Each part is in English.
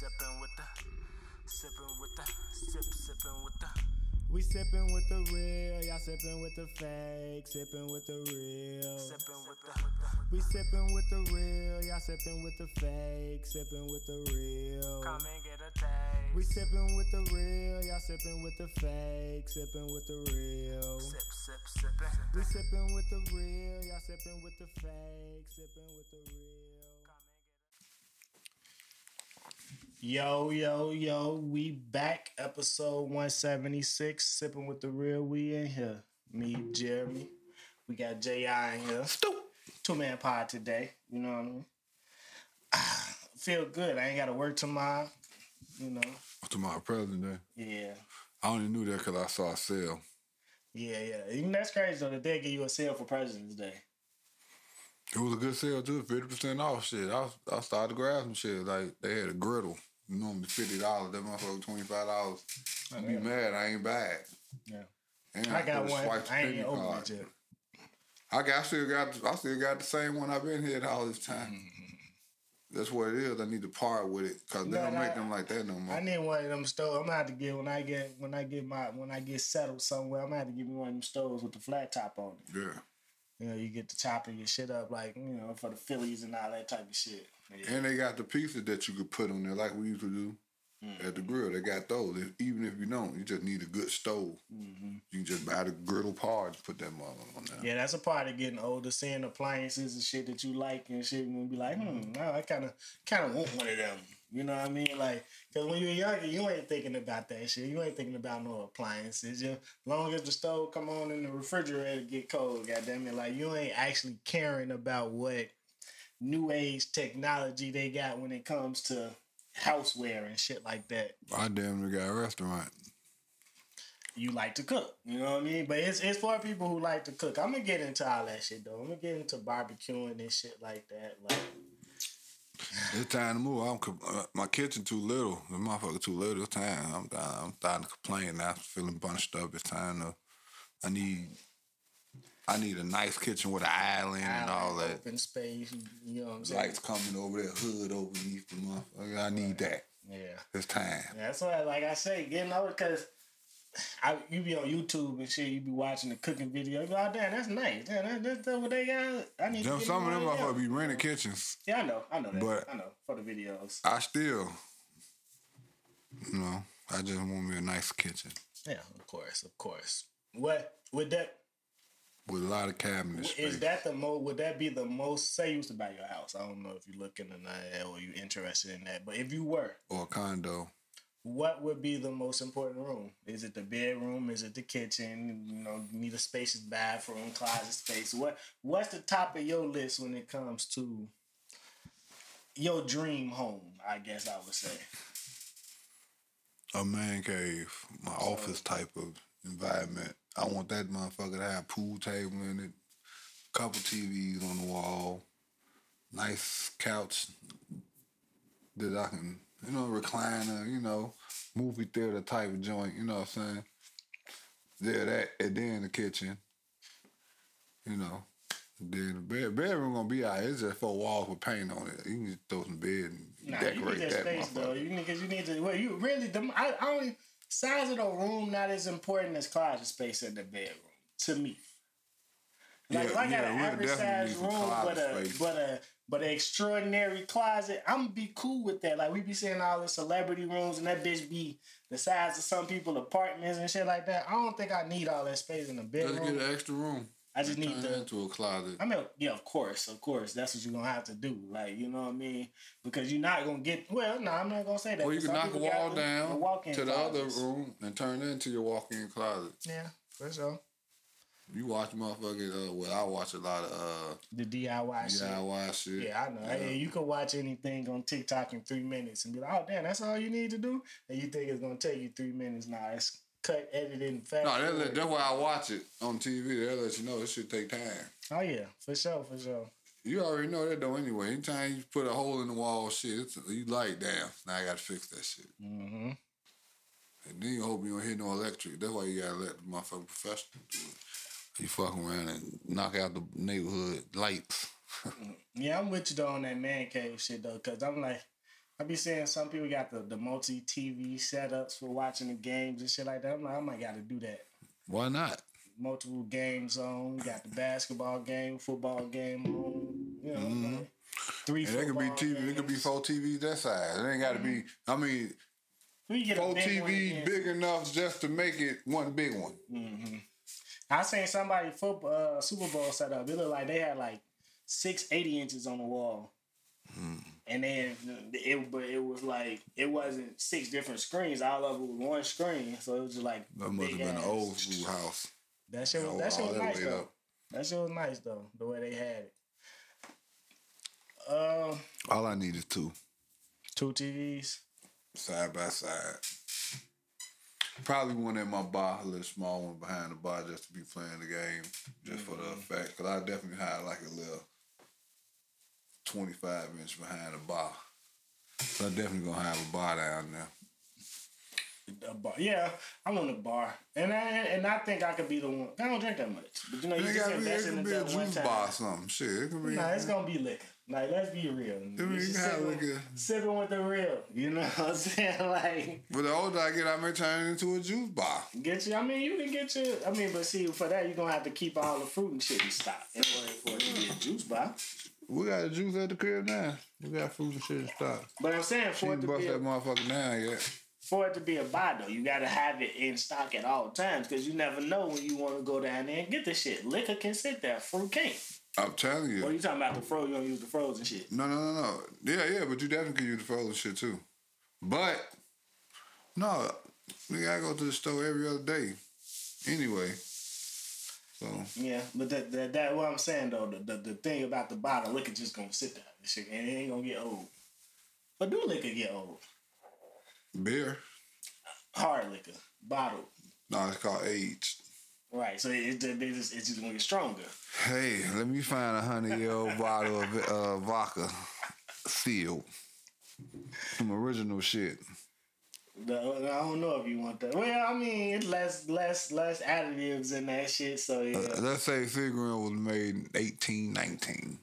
sipping with the, sipping with the, sip, sipping with the. We sipping with the real, y'all sipping with the fake, sipping with the real. Sipping with the, We sipping with the real, y'all sipping with the fake, sipping with the real. come and get a taste. We sipping with the real, y'all sipping with the fake, sipping with the real. sip, sip, sipping. We sipping with the real, y'all sipping with the fake, sipping with the real. Yo, yo, yo, we back. Episode 176, sipping with the real. We in here. Me, Jeremy. We got J.I. in here. Two man pod today. You know what I mean? Ah, feel good. I ain't got to work tomorrow. You know? Tomorrow President Day. Yeah. I only knew that because I saw a sale. Yeah, yeah. Even that's crazy though that they give you a sale for President's Day. It was a good sale too, fifty percent off. Shit, I I started to grab some shit. Like they had a griddle, normally fifty dollars. That motherfucker twenty five dollars. I be mad. I ain't bad. Yeah. And I got one. I ain't opened card. it yet. I got I still got I still got the same one I've been here all this time. Mm-hmm. That's what it is. I need to part with it because they don't make them like that no more. I need one of them stoves. I'm gonna have to get when I get when I get my when I get settled somewhere. I'm gonna have to give me one of them stoves with the flat top on it. yeah. You know, you get to chopping your shit up like you know for the Phillies and all that type of shit. Yeah. And they got the pieces that you could put on there like we used to do Mm. at the grill. They got those. If, even if you don't, you just need a good stove. Mm-hmm. You can just buy the griddle parts, put that mother on there. Yeah, that's a part of getting older, seeing appliances and shit that you like and shit, and be like, hmm, no, I kind of, kind of want one of them. You know what I mean? Like, cause when you're younger, you ain't thinking about that shit. You ain't thinking about no appliances. Just long as the stove come on and the refrigerator get cold, goddamn it, like you ain't actually caring about what new age technology they got when it comes to houseware and shit like that. I damn near got a restaurant. you like to cook. You know what I mean? But it's it's for people who like to cook. I'm gonna get into all that shit though. I'm gonna get into barbecuing and shit like that. Like It's time to move. I'm uh, my kitchen too little. The motherfucker too little. It's time. I'm I'm starting to complain now. I'm feeling bunched up. It's time to. I need. I need a nice kitchen with an island and all that. open space. You know what I'm saying? Lights coming over there, hood underneath the motherfucker. I need that. yeah. It's time. Yeah, that's why, like I say, getting over because I you be on YouTube and shit. You be watching the cooking video. You go, oh, damn, that's nice. Damn, that, that's, that's what they got. I need to Them, get some of them motherfuckers be renting kitchens. Yeah, I know. I know that. But- I know for the videos. I still, you know, I just want me a nice kitchen Yeah, of course, of course. What with that? With a lot of cabinet space. Is that the most? Would that be the most? Say you to buy your house. I don't know if you're looking at that or you're interested in that. But if you were, or a condo? what would be the most important room? Is it the bedroom? Is it the kitchen? You know, you need a spacious bathroom, closet space. What What's the top of your list when it comes to your dream home? I guess I would say. a man cave, my office type of environment. I want that motherfucker to have pool table in it, couple TVs on the wall, nice couch that I can, you know, recliner, you know, movie theater type of joint, you know what I'm saying? Yeah, that, and then the kitchen, you know. Then the bed, bedroom gonna be out. It's just four walls with paint on it. You can just throw some bed and Nah, you decorate need that that space though. You need because you need to. Well, you really the I, I only size of the room not as important as closet space in the bedroom to me. Like Yeah, if I got yeah, an average size room, but a space. but a but an extraordinary closet, I'm gonna be cool with that. Like we be seeing all the celebrity rooms, and that bitch be the size of some people apartments and shit like that. I don't think I need all that space in the Let's bedroom. get an extra room. I just need to- it into a closet. I mean, yeah, of course, of course, that's what you're gonna have to do. Like, you know what I mean? Because you're not gonna get. Well, no, I'm not gonna say that. Or you can knock a wall the down to the closets. other room and turn that into your walk-in closet. Yeah, for sure. You watch motherfuckers. Uh, well, I watch a lot of uh, The DIY shit. DIY shit. Yeah, I know. Hey, you can watch anything on TikTok in three minutes and be like, "Oh, damn, that's all you need to do," and you think it's gonna take you three minutes. Nah, it's cut, edited, and fast. No, that, that's why I watch it on TV. They'll let you know it should take time. Oh yeah, for sure, for sure. You already know that though. Anyway, anytime you put a hole in the wall, shit, it's, you like, damn. Now I gotta fix that shit. Mm-hmm. And then you hope you don't hit no electric. That's why you gotta let the motherfucking professional do it. You fuck around and knock out the neighborhood lights. Yeah, I'm with you though on that man cave shit though, cause I'm like, I be seeing some people got the, the multi TV setups for watching the games and shit like that. I'm like, I might got to do that. Why not? Multiple games on. Got the basketball game, football game on. You know, like three. And it could be football TV. It could be four TVs that size. It ain't got to be. I mean, We four big one TVs big enough just to make it one big one. I seen somebody football uh, Super Bowl set up. It looked like they had like six 80 inches on the wall. Hmm. And then it, but it was like it wasn't six different screens. All of it was one screen, so it was just like That must have been an old school house. That shit was that shit was nice though. up. That shit was nice though. The way they had it. Uh, All I need is two two TVs. side by side. Probably one in my bar, a little small one behind the bar, just to be playing the game, just for the effect. Cause I definitely had like a little twenty-five inch behind the bar. So I definitely gonna have a bar down there. A bar. Yeah, I want a bar, and I and I think I could be the one. I don't drink that much, but you know, you It, just invest in it a that one juice time. bar or something. Shit, it could be. Nah, it's gonna be liquor. Like, let's be real. I mean, You you have liquor. Sipping with the real. You know what I'm saying? Like, But the older I get, I may turn it into a juice bar. get you. I mean, you can get your. I mean, but see, for that, you're gonna have to keep all the fruit and shit in stock in order for it to be a juice bar. We got juice at the crib now. We got food and shit in stock. But I'm saying She for it ain't to bust be that a, motherfucker down yet. for it to be a bar though, you gotta have it in stock at all times because you never know when you want to go down there and get the shit. Liquor can sit there, fruit can't. I'm telling you. What are you talking about? The fro? You don't use the frozen shit. No, no, no, no. Yeah, yeah, but you definitely can use the frozen shit too. But no, we gotta go to the store every other day. Anyway. So Yeah, but that that, that what I'm saying though, the, the the thing about the bottle, liquor just gonna sit there, and shit, and it ain't gonna get old. But do liquor get old? beer. Hard liquor, bottle, No, it's called aged. right? So it, it, it just, it's just gonna get stronger. Hey, let me find a hundred year old bottle of uh, vodka sealed. Some original shit. The, I don't know if you want that. Well, I mean, it's less less less additives in that shit. So yeah, Uh, let's say Seagram was made in eighteen nineteen.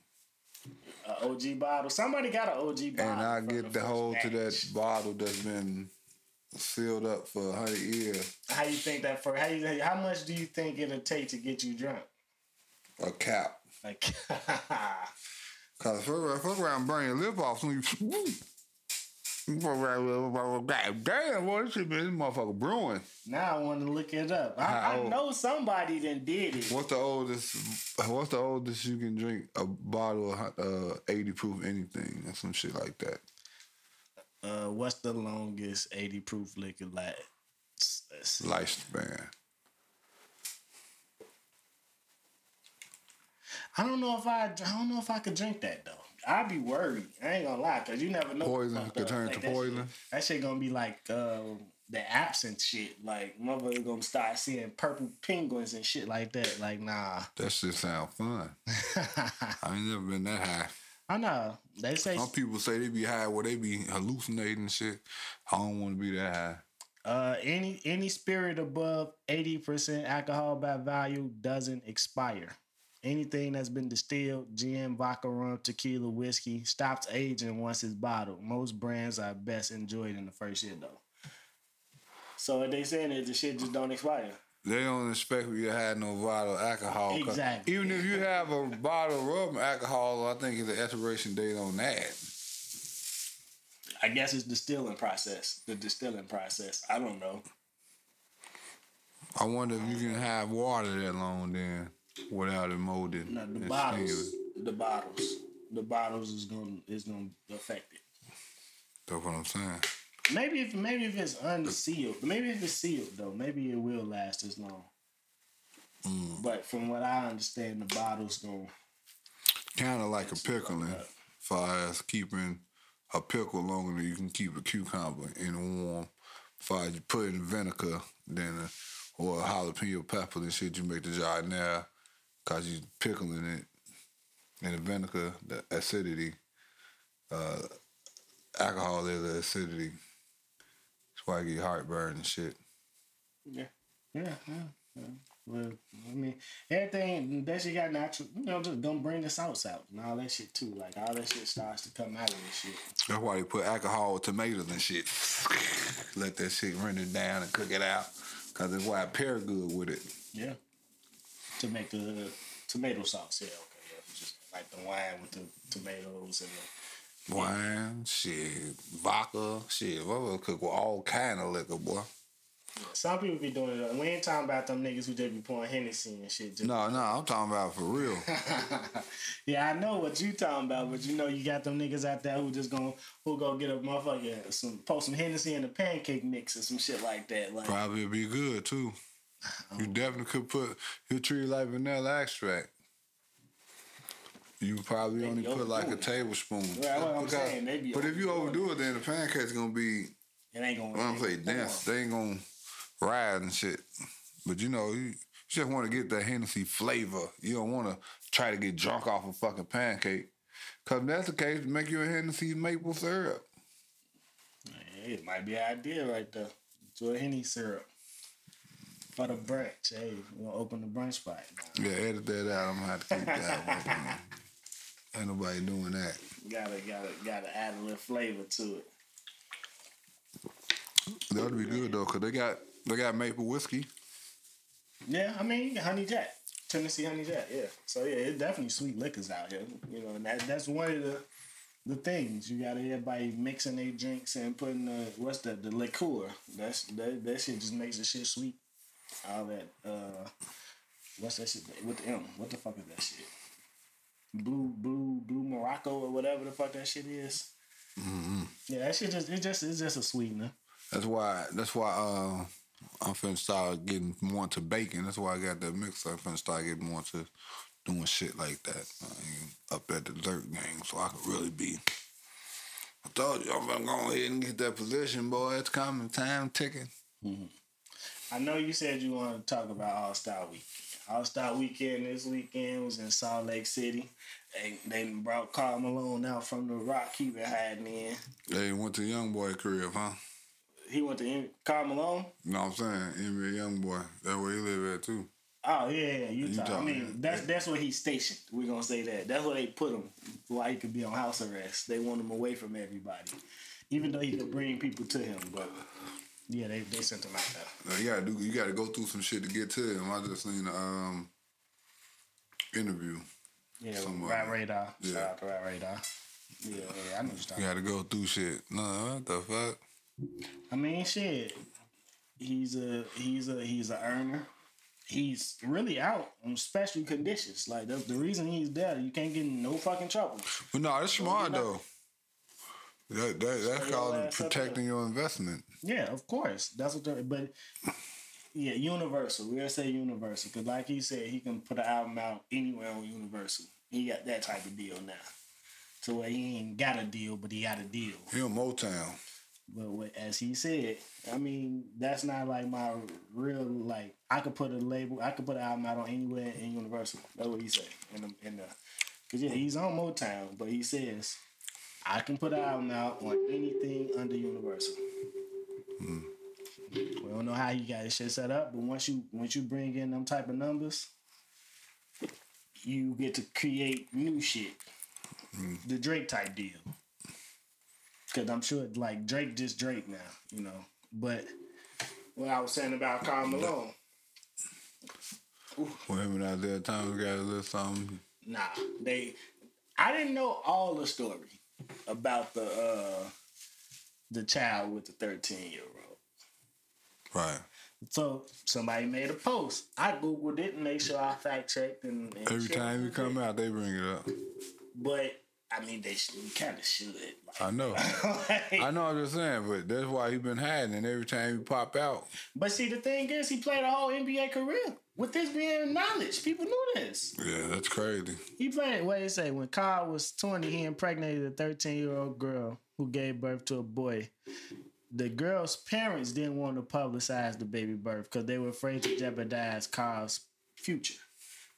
a OG bottle. Somebody got an OG bottle. And I get the the hold first to that bottle that's been sealed up for a hundred years. How you think that for? How you? How much do you think it'll take to get you drunk? A cap. Like, Cause fuck around, fuck around, burn your lip off. So you, you fuck around, God damn, boy, this shit been this motherfucker brewing. now I want to look it up. I, How I old? know somebody that did it. What's the oldest? What's the oldest you can drink a bottle of uh, eighty proof anything or some shit like that? Uh, what's the longest 80 proof liquor like? Lifespan. I don't know if I, I don't know if I could drink that though. I'd be worried. I ain't gonna lie, cause you never know. Poison could turn Like, to that shit- poison. that shit gonna be like uh, the absinthe shit. Like motherfuckers gonna start seeing purple penguins and shit like that. Like nah. That shit sound fun. I ain't never been that high. I know. They say Some people say they be high where they be hallucinating and shit. I don't want to be that high. uh, any any spirit above 80% alcohol by value doesn't expire. Anything that's been distilled, gin, vodka, rum, tequila, whiskey, stops aging once it's bottled. Most brands are best enjoyed in the first year though. So what they saying is the shit just don't expire. They don't expect you to have no bottle of alcohol. Exactly. Even if you have a bottle of rubbing alcohol, I think it's the expiration date on that. I guess it's distilling process. The distilling process. I don't know. I wonder if you can have water that long then without it molded. No, the bottles. The bottles. The bottles is gonna is gonna affect it. That's what I'm saying. Maybe if maybe if it's unsealed, maybe if it's sealed though, maybe it will last as long. Mm. But from what I understand, the bottle's going. Kind of like a pickling, far as keeping a pickle longer than you can keep a cucumber in a warm. Far as you put in vinegar, then uh, or a jalapeno pepper and shit, you make the giardiniera because you're pickling it in the vinegar, the acidity. Uh, alcohol is the acidity. That's why you get heartburn and shit. Yeah, yeah, yeah. yeah. Well, I mean, everything that shit got natural, you know, just don't bring the sauce out and all that shit too. Like all that shit starts to come out of this shit. That's why they put alcohol with tomatoes and shit. Let that shit run it down and cook it out. Cause that's why it pair good with it. Yeah. To make the tomato sauce, yeah, okay, yeah. Just like the wine with the tomatoes and the Wine, shit, vodka, shit. What will cook with all kind of liquor, boy. Some people be doing it. We ain't talking about them niggas who just be pouring Hennessy and shit. No, no, I'm talking about for real. yeah, I know what you talking about, but you know you got them niggas out there who just gonna who go get a motherfucker some pour some Hennessy in a pancake mix or some shit like that. Like Probably be good too. You definitely could put you treat it like vanilla extract. You probably They only put like a it. tablespoon. Right, that's what I'm saying. They but if you overdo it, then the pancake's gonna be it ain't gonna. I'm it say dense. They ain't gonna ride and shit. But you know, you just want to get that Hennessy flavor. You don't want to try to get drunk off a fucking pancake. Cause if that's the case, make you a Hennessy maple syrup. Hey, it might be an idea right there. Do a Henny syrup for the brunch. Hey, we gonna open the brunch spot. Yeah, edit that out. I'm gonna have to keep that one. Ain't nobody doing that. Gotta, gotta, gotta add a little flavor to it. That would be good though, cause they got they got maple whiskey. Yeah, I mean honey jack, Tennessee honey jack. Yeah, so yeah, it's definitely sweet liquors out here. You know, and that, that's one of the the things you got everybody mixing their drinks and putting the what's that the liqueur. That's that that shit just makes the shit sweet. All that uh, what's that shit with the M? What the fuck is that shit? Blue, blue, blue Morocco or whatever the fuck that shit is. Yeah, that shit just it just it's just a sweetener. That's why. That's why. Uh, I'm finna start getting more into baking. That's why I got that mix. I'm finna start getting more into doing shit like that. I up at the dirt game, so I could really be. I told you I'm gonna go ahead and get that position, boy. It's coming. Time ticking. I know you said you want to talk about All Star Weekend. All Star Weekend this weekend was in Salt Lake City. They they brought Karl Malone out from the Rock he been hiding in. They went to young boy crib, huh? He went to M- Karl Malone. What I'm saying? NBA YoungBoy. That's where he live at too. Oh yeah, yeah, Utah. Utah, I mean, yeah. that's that's where he's stationed. We're gonna say that. That's where they put him. Why he could be on house arrest. They want him away from everybody, even though he could bring people to him. But yeah, they, they sent him out there. Now, you gotta do. You gotta go through some shit to get to him. I just seen um interview. Yeah, Somewhere. Rap Radar. Yeah. Shout out to Rap Radar. Yeah, yeah, I know what you're talking You gotta go through shit. No, what the fuck? I mean, shit. He's a he's a he's a earner. He's really out on special conditions. Like the, the reason he's there, you can't get in no fucking trouble. But no, that's smart though. That, that that's called uh, uh, protecting your investment. Yeah, of course. That's what they're. But yeah, Universal. We'll say Universal because, like he said, he can put an album out anywhere on Universal. He got that type of deal now, to where he ain't got a deal, but he got a deal. He on Motown. But what, as he said, I mean, that's not like my real like. I could put a label, I could put an album out on anywhere in Universal. That's what he said. In the, in the, cause yeah, he's on Motown, but he says I can put an album out on anything under Universal. Hmm. We don't know how you got this shit set up, but once you once you bring in them type of numbers, you get to create new shit. Hmm. The Drake type deal. Cause I'm sure like Drake just Drake now, you know. But what I was saying about Karl Malone, When him and Isiah Thomas got a little something. nah, they I didn't know all the story about the uh the child with the 13 year old. Right. So somebody made a post. I googled it and make sure I fact checked and, and Every time you come it. out, they bring it up. But I mean, they kind of should. I know. Like, I know. I'm just saying, but that's why he been hiding. And every time you pop out, but see, the thing is, he played a whole NBA career with this being knowledge. People knew this. yeah, that's crazy. He played. What he say? When Kyle was twenty, he impregnated a thirteen-year-old girl who gave birth to a boy. The girl's parents didn't want to publicize the baby birth because they were afraid to jeopardize Kyle's future.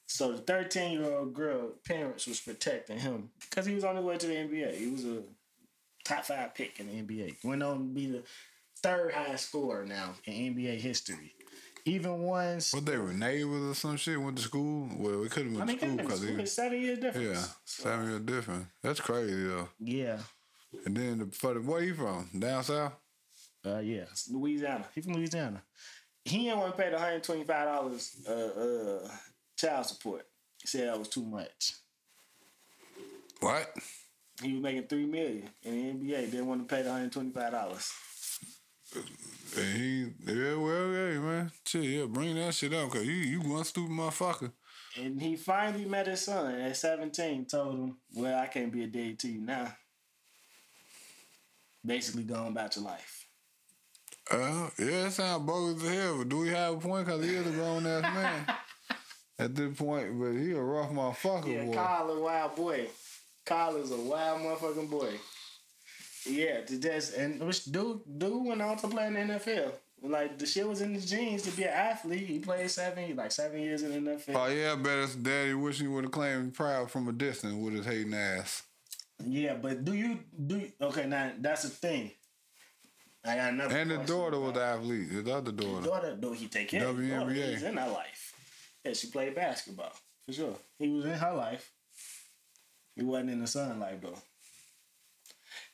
So the 13 year old girl parents was protecting him because he was on his way to the NBA. He was a top five pick in the NBA. Went on to be the third highest scorer now in NBA history. Even ones. What they were neighbors or some shit? Went to school? Well, we couldn't I went mean, to school because it's he. seven years difference. Yeah, seven years different. That's crazy though. Yeah. And then the, for the where you from? Down south? Uh, yeah, Louisiana. He from Louisiana. He didn't want to pay the hundred twenty five dollars uh, uh, child support. He said that was too much. What? He was making three million in the NBA. Didn't want to pay the hundred twenty five dollars. And he, yeah, well, hey, man. Shit, yeah, bring that shit up, cause you, you one stupid motherfucker. And he finally met his son at seventeen. Told him, "Well, I can't be a daddy to you now." Basically, going about your life. Uh, yeah, it sounds bogus as hell, but do we have a point? Cause he is a grown ass man at this point, but he a rough motherfucker, Yeah, boy. Kyle a wild boy. Kyle is a wild motherfucking boy. Yeah, to just and which dude dude went on to play in the NFL. Like the shit was in the genes to be an athlete. He played seven like seven years in the NFL. Oh yeah, I bet his daddy wish he would have claimed proud from a distance with his hating ass. Yeah, but do you do you, okay now that's the thing. I got another And the daughter was the athlete. His other daughter. daughter, do he take care his? WNBA. He's in her life. Yeah, she played basketball for sure. He was in her life. He wasn't in the son life though.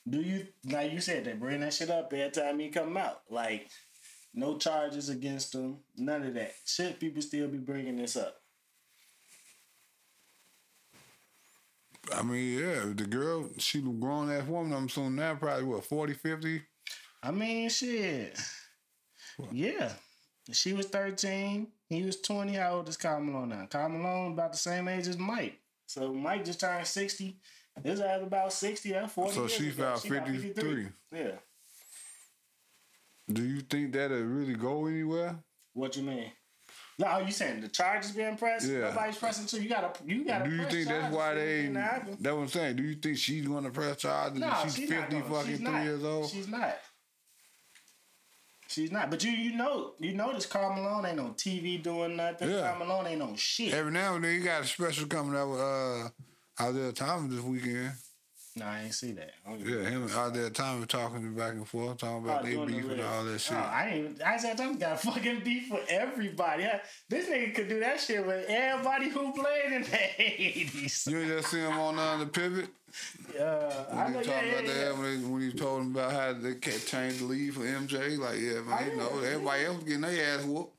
Do you like you said they bring that shit up every time he come out? Like no charges against him, none of that. Should people still be bringing this up? I mean, yeah, the girl, she a grown ass woman. I'm assuming now probably what 40, 50? I mean, shit. Yeah. She was 13. He was 20. How old is Kyle Malone now? Kyle Malone about the same age as Mike. So Mike just turned 60. This guy's about 60. That's 40 So years she She about 53. Yeah. Do you think that'll really go anywhere? What you mean? No, are you saying the charges being pressed? Yeah. Nobody's pressing too. You gotta you gotta Do you think that's why they? That's what I'm saying. Do you think she's gonna press charges? No, and she's, she's fifty fucking She's three not. years old. She's not. She's not. But you you know you notice Karl Malone ain't on TV doing nothing. Yeah. Karl Malone ain't on shit. Every now and then, you got a special coming out with uh, out there Thomas this weekend. no, I ain't see that. Yeah, him out there Thomas talking back and forth, talking about Oh, they doing the beef and all that shit. Oh, I ain't. Isiah Thomas got fucking beef with everybody. Yeah, This nigga could do that shit with everybody who played in the eighties. you ain't just see him on uh, the pivot Uh, I when know. he Yeah, talking yeah, about yeah. that when he, when he told him about how they can't change the lead for MJ. Like, yeah, man, Oh, you know, yeah. everybody else was getting their ass whooped.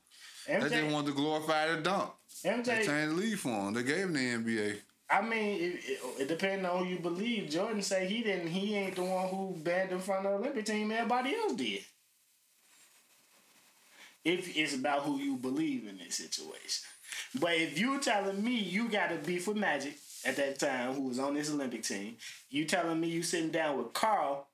They just MJ, wanted to glorify the dunk. They MJ. changed the lead for him. They gave him the NBA. I mean, it, it, on who you believe. Jordan say he didn't. He ain't the one who banned him from the Olympic team. Everybody else did. If it's about who you believe in this situation, but if you telling me you got to beef with Magic at that time, who was on this Olympic team, you telling me you sitting down with Carl,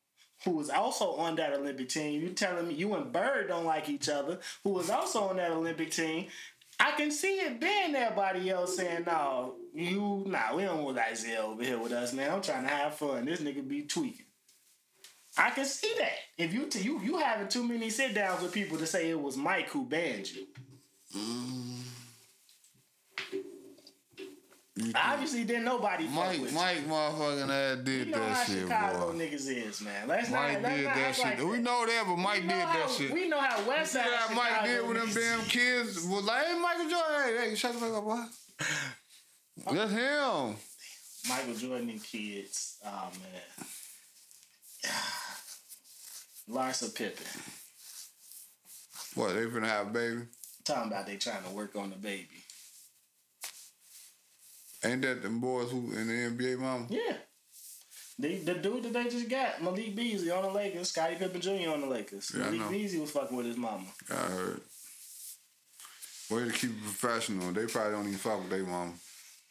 who was also on that Olympic team. You telling me you and Bird don't like each other, who was also on that Olympic team. I can see it being everybody else saying, "No, you, nah, we don't want Isiah over here with us, man. I'm trying to have fun. This nigga be tweaking." I can see that. If you you you having too many sit downs with people to say it was Mike who banned you. Mm. Obviously, then nobody fuck Mike, with you. Mike, motherfucking ass did You know how that shit, Chicago boy. niggas is, man. Let's Mike not, did that shit. like we know that, but Mike did that how, shit. We know how West Side Yeah, Mike did with them damn kids. Was like, hey, Michael Jordan, hey, hey, shut the fuck up, boy. That's him. Michael Jordan and kids. Oh man. Larsa Pippen. What, they finna have a baby? Talking about they trying to work on the baby. Ain't that them boys who in the NBA, mama? Yeah. The, the dude that they just got, Malik Beasley on the Lakers, Scottie Pippen Jr. on the Lakers. Yeah, Malik. Beasley was fucking with his mama. I heard. Way to keep it professional. They probably don't even fuck with their mama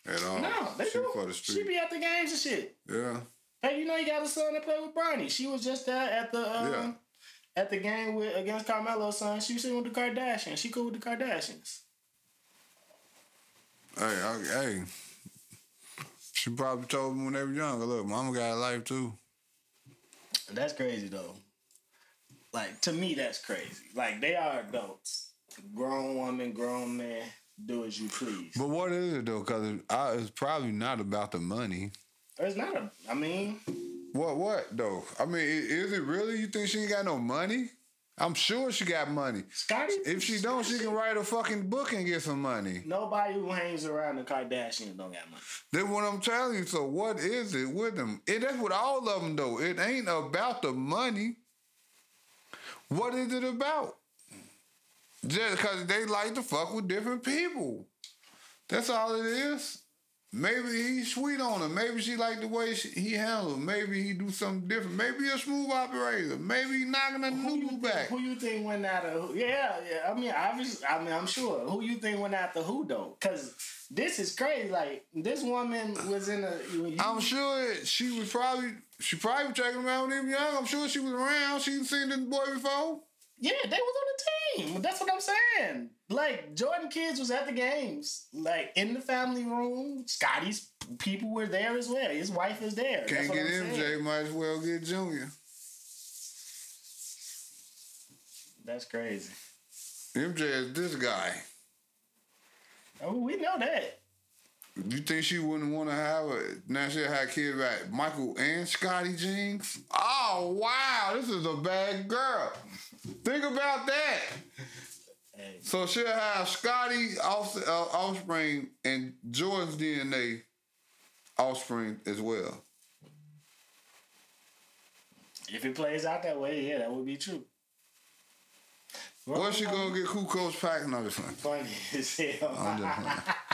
at all. no, they Shoot do. the She be at the games and shit. yeah. Hey, you know you got a son that play with Bronny. She was just there at the um, Yeah. at the game with against Carmelo's son. She was sitting with the Kardashians. She cool with the Kardashians. Hey, I, hey. She probably told them when they were younger, look, mama got a life too. That's crazy though. Like to me, that's crazy. Like they are adults, grown woman, grown man. Do as you please. But what is it though? Because it's probably not about the money. It's not a. I mean, What? What though? I mean, is it really? You think she ain't got no money? I'm sure she got money. Scottie. If she don't, she can write a fucking book and get some money. Nobody who hangs around the Kardashians don't got money. That's what I'm telling you. So what is it with them? It, that's with all of them though. It ain't about the money. What is it about? Just because they like to fuck with different people. That's all it is. Maybe he's sweet on her. Maybe she like the way she, he handles. her. Maybe he do something different. Maybe a smooth operator. Maybe he knocking a Who noodle back. who you think went out of? Yeah, yeah. I mean, obviously, I mean, I'm sure. Who you think went out after who though? Because this is crazy. Like this woman was in a. You, I'm sure she was probably she probably checking him out when he was young. I'm sure she was around. She seen this boy before. Yeah, they was on the team. That's what I'm saying. Like Jordan kids was at the games, like in the family room. Scottie's people were there as well. His wife is there. Can't get MJ, saying. might as well get Junior. That's crazy. MJ is this guy. Oh, we know that. You think she wouldn't want to have a now she had kids right? Michael and Scottie Jinx? Oh wow, this is a bad girl. Think about that. Hey, So she'll have Scottie off, uh, offspring and Jordan's DNA offspring as well. if it plays out that way, yeah, that would be true. What's she gonna get Cool Coach Pack? No, this one. Funny as hell.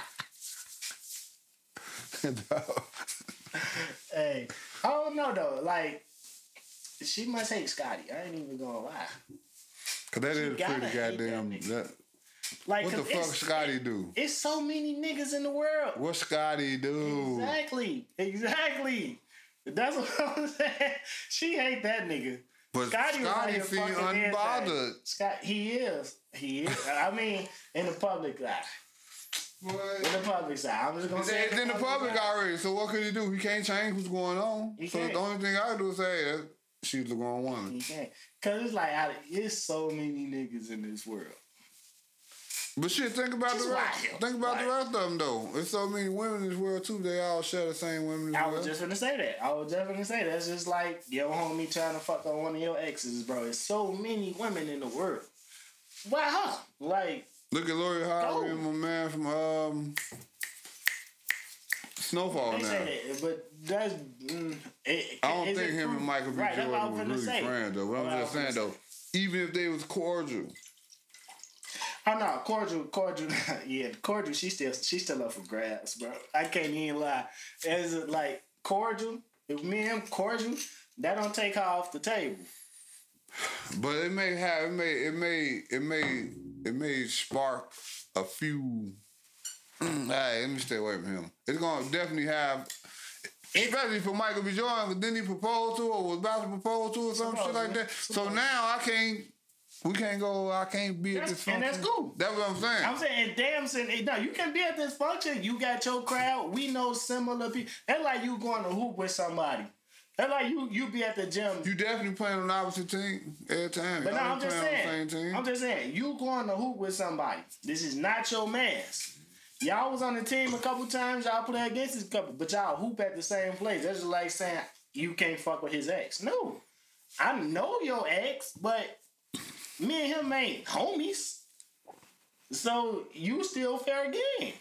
I'm just playing. hey, I don't know though. Like, she must hate Scottie. I ain't even gonna lie. Cause that is gotta pretty that goddamn. That, Like, what the fuck Scottie do? It's so many niggas in the world. What Scottie do? Exactly. Exactly. That's what I'm saying. She hate that nigga. But Scottie, Scottie feel unbothered. Scott, he is. He is. I mean, in the public eye. In the public side. I'm just gonna say. It's in the public eye. already, so what could he do? He can't change what's going on. He so can't. the only thing I do is say uh, that she's the wrong woman. He can't. Cause it's like I- it's so many niggas in this world. But shit, think about Just the rest. wild. Think about the Wild. rest of them though. There's so many women in this world too. They all share the same women as I well. was just gonna say that. I was just gonna say that's just like your homie trying to fuck on one of your exes, bro. There's so many women in the world. Wow. Like Look at Lori Harvey and my man from um, Snowfall they now. that, but that's. Mm, it, I don't think him and Michael B. Right, that's what I Jordan was really say. friends though. But What I'm just saying though, even if they was cordial, Oh no, cordial, cordial. yeah, cordial. She still, she still up for grabs, bro. I can't even lie. As like cordial, if me and him cordial, that don't take her off the table. but it may have it may it may it may it may spark a few. hey, let me stay away from him. It's gonna definitely have. Especially for Michael B. Jordan, but then he proposed to or was about to propose to or some shit like that. So now I can't, we can't go, I can't be at this function. and that's cool. That's what I'm saying. I'm saying, damn, son, eh, no, you can be at this function. You got your crowd. We know similar people. That's like you going to hoop with somebody. That's like you you be at the gym. You definitely playing on the opposite team every time. but no, I'm just saying. I'm just saying, you going to hoop with somebody. This is not your man's. Y'all was on the team a couple times. Y'all play against this couple, but y'all hoop at the same place. That's just like saying you can't fuck with his ex. No, I know your ex, but me and him ain't homies. So you still fair game.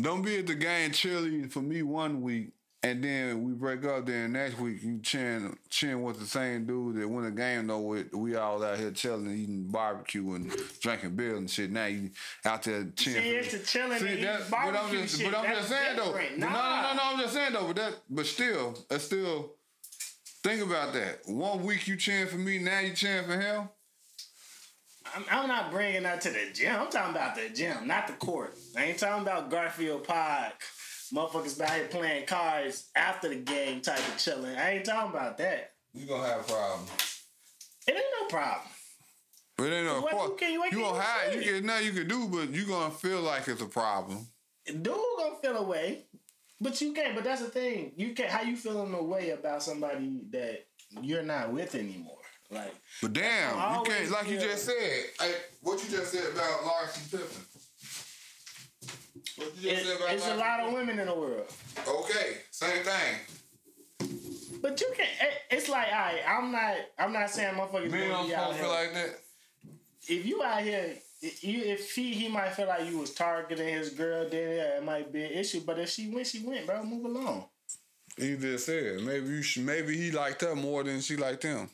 Don't be at the game chilling for me one week, and then we break up. Then next week you cheering, cheering with the same dude that win the game. Though we, we all out here chilling, eating barbecue and drinking beer and shit. Now you out there cheering. See, it's the chilling and eating that- but I'm just, shit. but I'm just saying though. different. No, no, no, no. I'm just saying though. But that, but still, that's still. Think about that. One week you cheering for me, now you cheering for him. I'm, I'm not bringing that to the gym. I'm talking about the gym, not the court. I ain't talking about Garfield Park. Motherfuckers out here playing cards after the game type of chilling. I ain't talking about that. You gonna have a problem. It ain't no problem. But it ain't no What course. you can- what You gonna you have you can nothing you can do, but you gonna feel like it's a problem. Dude gonna feel away. But you can't. But that's the thing. You can't. How you feeling away about somebody that you're not with anymore? Like But damn, you can't like you just said. Hey, what you just said about Larsa Pippen? What you it, about it's a lot of women in the world. Okay, same thing. But you can. it- It's like, all right, I'm not. I'm not saying motherfuckers Men don't be out supposed to here. feel like that. if you out here, if you if he he might feel like you was targeting his girl, then yeah, it might be an issue. But if she went, she went, bro. Move along. He just said maybe you should, maybe he liked her more than she liked him.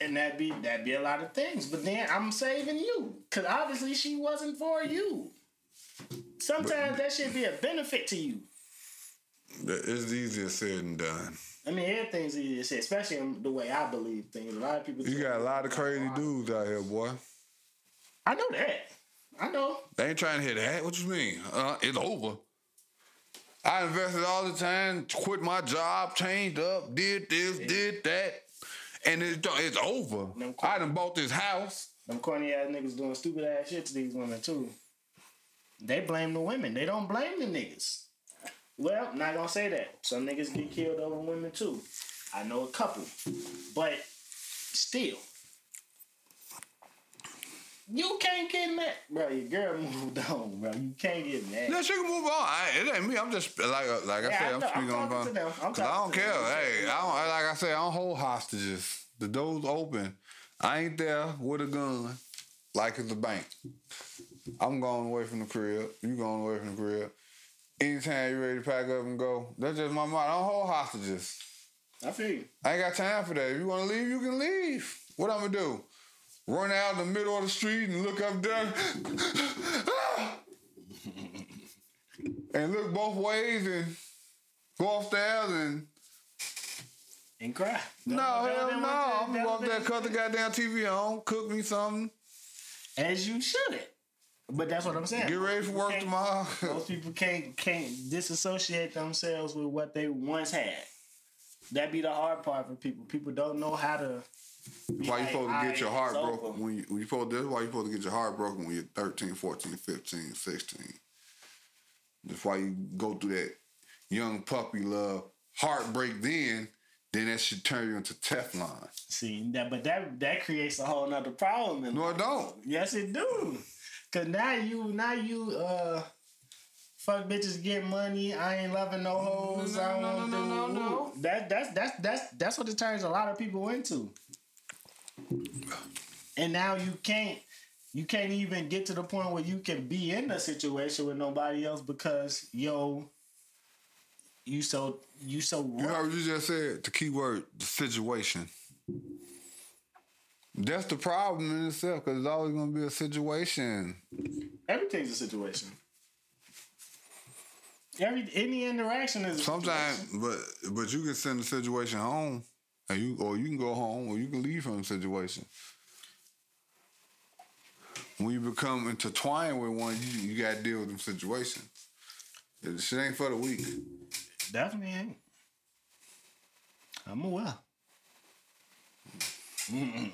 And that be that be a lot of things. But then I'm saving you, cause obviously she wasn't for you. Sometimes that should be a benefit to you. It's easier said than done. I mean, everything's easy to say, especially in the way I believe things. A lot of people. You got a lot of crazy dudes out here, boy. I know that. I know. They ain't trying to hit that. What you mean? Uh, it's over. I invested all the time, quit my job, changed up, did this, did that, and it, don't- it's over. Cool. I done bought this house. Them corny ass niggas doing stupid ass shit to these women too. They blame the women. They don't blame the niggas. Well, not gonna say that. Some niggas get killed over women too. I know a couple, but still, you can't get mad, bro. Your girl moved on, bro. You can't get mad. Yeah, she can move on. I, it ain't me. I'm just like uh, like I Yeah, said. I I'm know. I'm speaking on them. I'm I don't care. them. Hey, I don't like I said. I don't hold hostages. The door's open. I ain't there with a gun, like it's a bank. I'm going away from the crib. You going away from the crib. Anytime you ready to pack up and go, that's just my mind. I don't hold hostages. I feel you. I ain't got time for that. If you want to leave, you can leave. What I'm gonna do? Run out in the middle of the street and look up there, and look both ways and go upstairs and And cry. no, hell no. I'm gonna go up there, cut the goddamn TV on, cook me something, As you should. But that's what I'm saying. get ready for work tomorrow. Most people can't can't disassociate themselves with what they once had. That be the hard part for people. People don't know how to. why you like, supposed to get your heart broken over." when you, when you supposed that's why you supposed to get your heart broken when you're 13, 14, 15, 16. That's why you go through that young puppy love heartbreak then, then that should turn you into Teflon. See that, but that that creates a whole nother problem. In No, it don't. Yes, it do. Cause now you now you uh fuck bitches get money. I ain't loving no hoes. I no, don't no, do no, no, no. that. That's that's that's that's what it turns a lot of people into. And now you can't you can't even get to the point where you can be in a situation with nobody else because yo you so you so You heard you just said? The key word, the situation. That's the problem in itself, because it's always going to be a situation. everything's a situation. Every any interaction is a Sometimes, situation. but but you can send the situation home, and you or you can go home, or you can leave from the situation. When you become intertwined with one, you, you got to deal with them situations. The shit ain't for the weak. Definitely ain't. I'm aware. Mm-mm.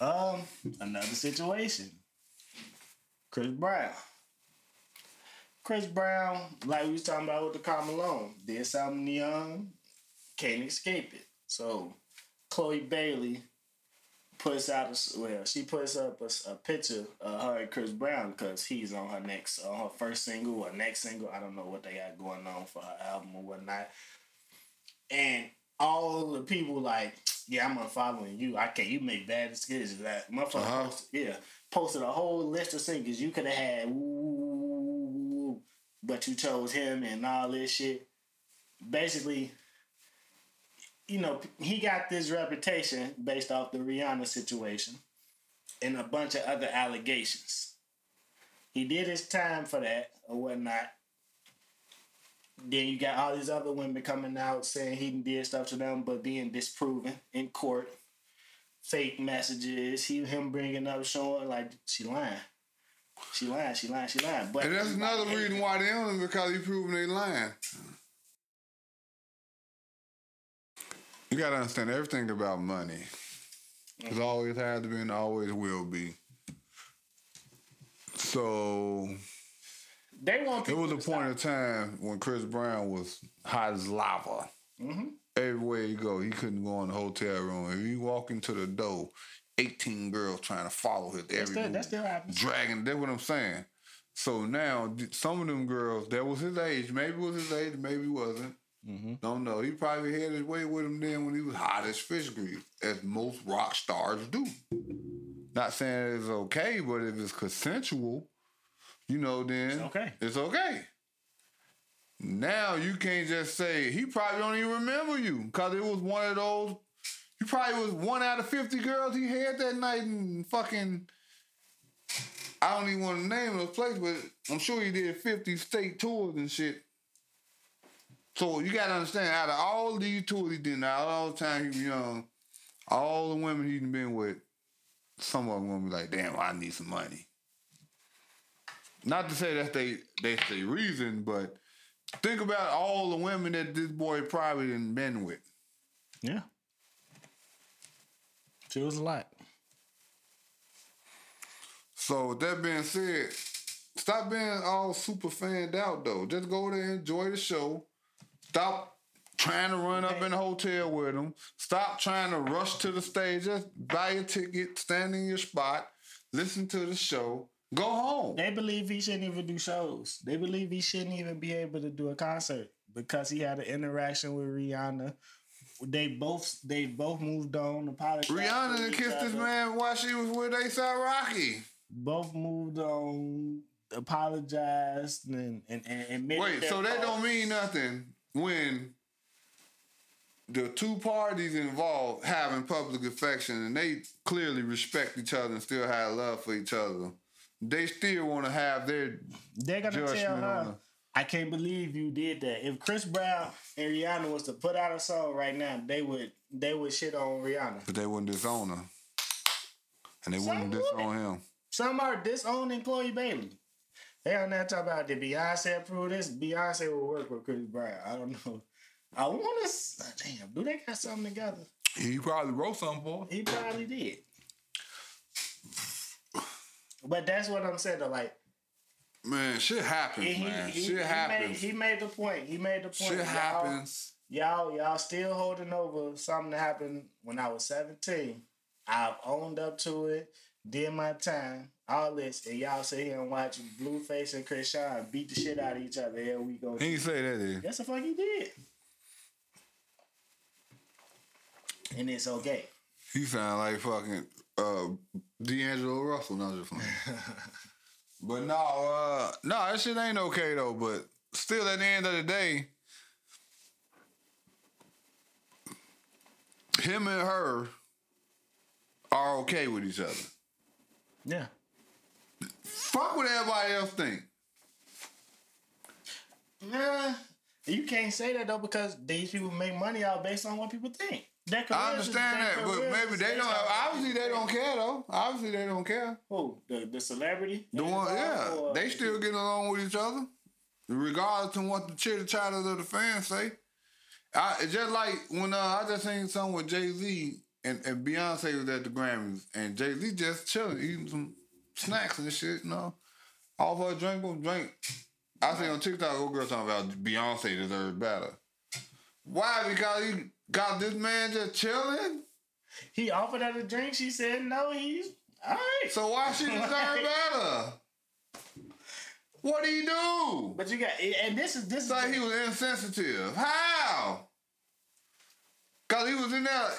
Um, another situation. Chris Brown. Chris Brown, like we was talking about with the Karl Malone, did something young, can't escape it. So, Chloe Bailey puts out a well, she puts up a, a picture of her and Chris Brown because he's on her next on her first single or next single. I don't know what they got going on for her album or whatnot. And all the people like, yeah, I'm unfollowing you. I can't. You make bad decisions. That motherfucker, Uh-huh. posted, yeah, posted a whole list of singles you could have had. Woo, but you chose him and all this shit. Basically, you know, he got this reputation based off the Rihanna situation and a bunch of other allegations. He did his time for that or whatnot. Then you got all these other women coming out saying he did stuff to them, but being disproven in court. Fake messages, he him bringing up showing like she lying, she lying, she lying, she lying. But And that's another reason why they own him because you proving they lying. You gotta understand everything about money. It's always has been, always will be. So They want There people was a to point in time when Chris Brown was hot as lava. Mm-hmm. Everywhere he go, he couldn't go in the hotel room. If you walk into the door, eighteen girls trying to follow his every still- move, that still happens. dragging. That's what I'm saying. So now, some of them girls, that was his age. Maybe it was his age, maybe it wasn't. Don't know. He probably had his way with him then when he was hot as fish grease, as most rock stars do. Not saying it's okay, but if it's consensual, you know, then It's okay. It's okay. Now you can't just say he probably don't even remember you because it was one of those. You probably was one out of fifty girls he had that night and fucking. I don't even want to name the place, but I'm sure he did fifty state tours and shit. So you gotta understand, out of all these tours he did, of all the time he was young, all the women he's been with, some of them gonna be like, "Damn, I need some money." Not to say that they that's the reason, but think about all the women that this boy probably done been with. Yeah. She was a lot. So with that being said, stop being all super fanned out though. Just go there, enjoy the show. Stop trying to run up in the hotel with them. Stop trying to rush to the stage. Just buy a ticket, stand in your spot, listen to the show, go home. They believe he shouldn't even do shows. They believe he shouldn't even be able to do a concert because he had an interaction with Rihanna. They both they both moved on. Apologized. Rihanna to done each kissed this man while she was with ASAP Rocky. Both moved on. Apologized and and, and Wait, so that don't mean nothing when the two parties involved having public affection and they clearly respect each other and still have love for each other. They still want to have their They're gonna tell her. I can't believe you did that. If Chris Brown and Rihanna was to put out a song right now, they would they would shit on Rihanna. but they wouldn't disown her. And they wouldn't Some disown would. him. Some are disowning Chloe Bailey. They on that talk about did Beyonce approve this? Beyonce will work with Chris Brown. I don't know. I want to damn. Do they got something together? He probably wrote something for her. He probably did. But that's what I'm saying. Though, like Man, shit happens, he, man. he, shit he happens. Made, he made the point. He made the point. shit Y'all- happens. Y'all, y'all still holding over something that happened when I was 17. I've owned up to it, did my time, all this, and y'all sit here and watch Blueface and Chrisean beat the shit out of each other every week. Go. He ain't say that, did he? Yes, the fuck he did. And it's okay. He sound like fucking uh, D'Angelo Russell. No, just playing. but no, uh, no, that shit ain't okay though. But still, at the end of the day, him and her are okay with each other. Yeah. Fuck what everybody else think. Nah, you can't say that though because these people make money out based on what people think. Their I understand their that, but maybe they don't. on what Obviously, they don't care though. Obviously, they don't care. Who the the celebrity? The one, involved, yeah, or- they still get along with each other, regardless of what the chitter chatters of the fans say. I, it's just like when uh, I just seen something with Jay Z and, and Beyonce was at the Grammys, and Jay Z just chilling, eating some snacks and shit, you know. All for a drink, go drink. I see on TikTok, old girl talking about Beyonce deserves better. Why? Because he got this man just chilling. He offered her a drink. She said no. He's all right. So why she deserve better? What do he do? But you got and this is this It's like is he was insensitive. How? Cause he was in there.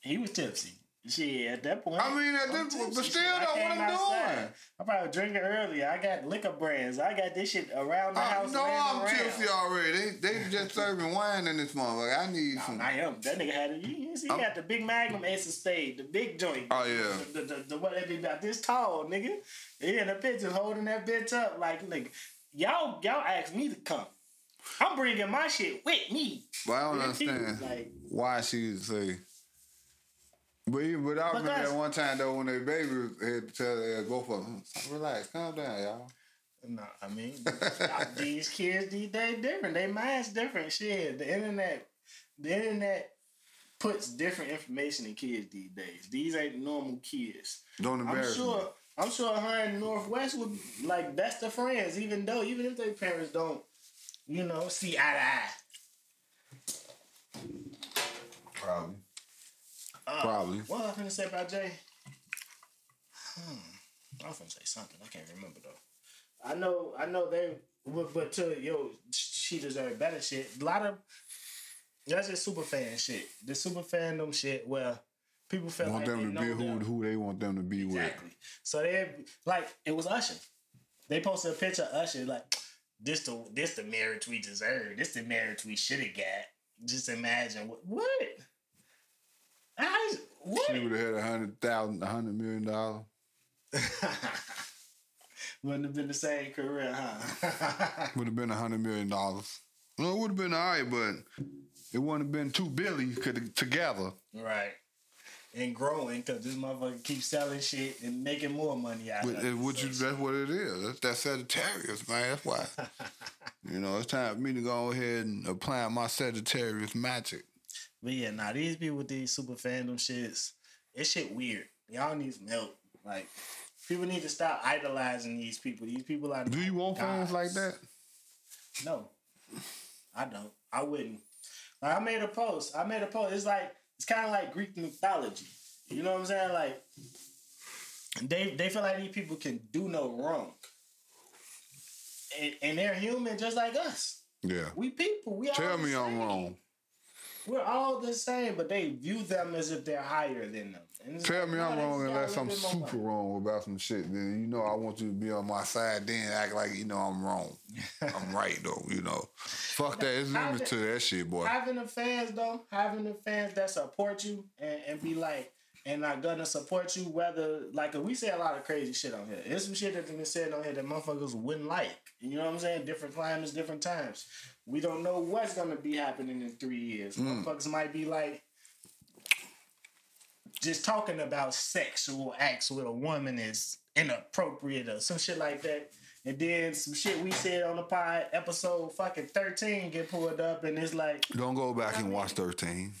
he was tipsy. Shit, at that point. I mean, at this- tipsy. but still though, what I'm outside. doing? I'm probably drinking earlier. I got liquor brands. I got this shit around the I house. know laying I'm around. tipsy already. They they just serving wine in this motherfucker. I need some. I am. That nigga had it. You, you see, he got the big Magnum Ace of Spade, the big joint. Oh, yeah. The, the, the, the what they be about this tall, nigga. Yeah, in the picture holding that bitch up like nigga. Y'all y'all asked me to come. I'm bringing my shit with me. But I don't understand Like why she would say. But even, but I remember Because- that one time though when their baby had to tell their both of them, relax, calm down, y'all. No, I mean these kids these days different. They minds different. Shit, the internet, the internet puts different information in kids these days. These ain't normal kids. Don't embarrass I'm sure. me. I'm sure her and North West would like best of friends, even though even if their parents don't, you know, see eye to eye. Probably. Uh, Probably. What I was I finna say about Jay? Hmm. I was finna say something. I can't remember though. I know. I know they. But, but to yo, she deserved better shit. A lot of that's just super fan shit. The super fandom shit where people feel Want like them to be who them. who they want them to be Exactly. So they like it was Usher. They posted a picture of Usher like this the this the marriage we deserve. This the marriage we should have got. Just imagine what what. What? She would have had a hundred thousand, a hundred million dollars. Wouldn't have been the same career, huh? Would have been a hundred million dollars. Well, it would have been alright, but it wouldn't have been two could together. right. And growing because this motherfucker keeps selling shit and making more money out But of it, you, So- that's what it is. That's, that's Sagittarius, man. That's why. you know, it's time for me to go ahead and apply my Sagittarius magic. But yeah, nah, these people with these super fandom shits, it's shit weird. Y'all need some help. Like, people need to stop idolizing these people. These people are. Do you want fans like that? No, I don't. I wouldn't. Like, I made a post. I made a post. It's like it's kind of like Greek mythology. You know what I'm saying? Like they they feel like these people can do no wrong, and, and they're human just like us. Yeah. We people. We Tell me I'm wrong. We're all the same, but they view them as if they're higher than them. Tell like, me I'm wrong unless I'm super wrong about some shit. Then you know I want you to be on my side. Then act like you know I'm wrong. I'm right though. You know, fuck that. It's limits to that shit, boy. having the fans though, having the fans that support you and, and be like, and are gonna support you, whether like we say a lot of crazy shit on here. There's some shit that's been said on here that motherfuckers wouldn't like. You know what I'm saying? Different climates, different times. We don't know what's gonna be happening in three years. Mm. Motherfuckers might be like just talking about sexual acts with a woman is inappropriate or some shit like that. And then some shit we said on the pod episode fucking 13 get pulled up and it's like Don't go back and watch 13.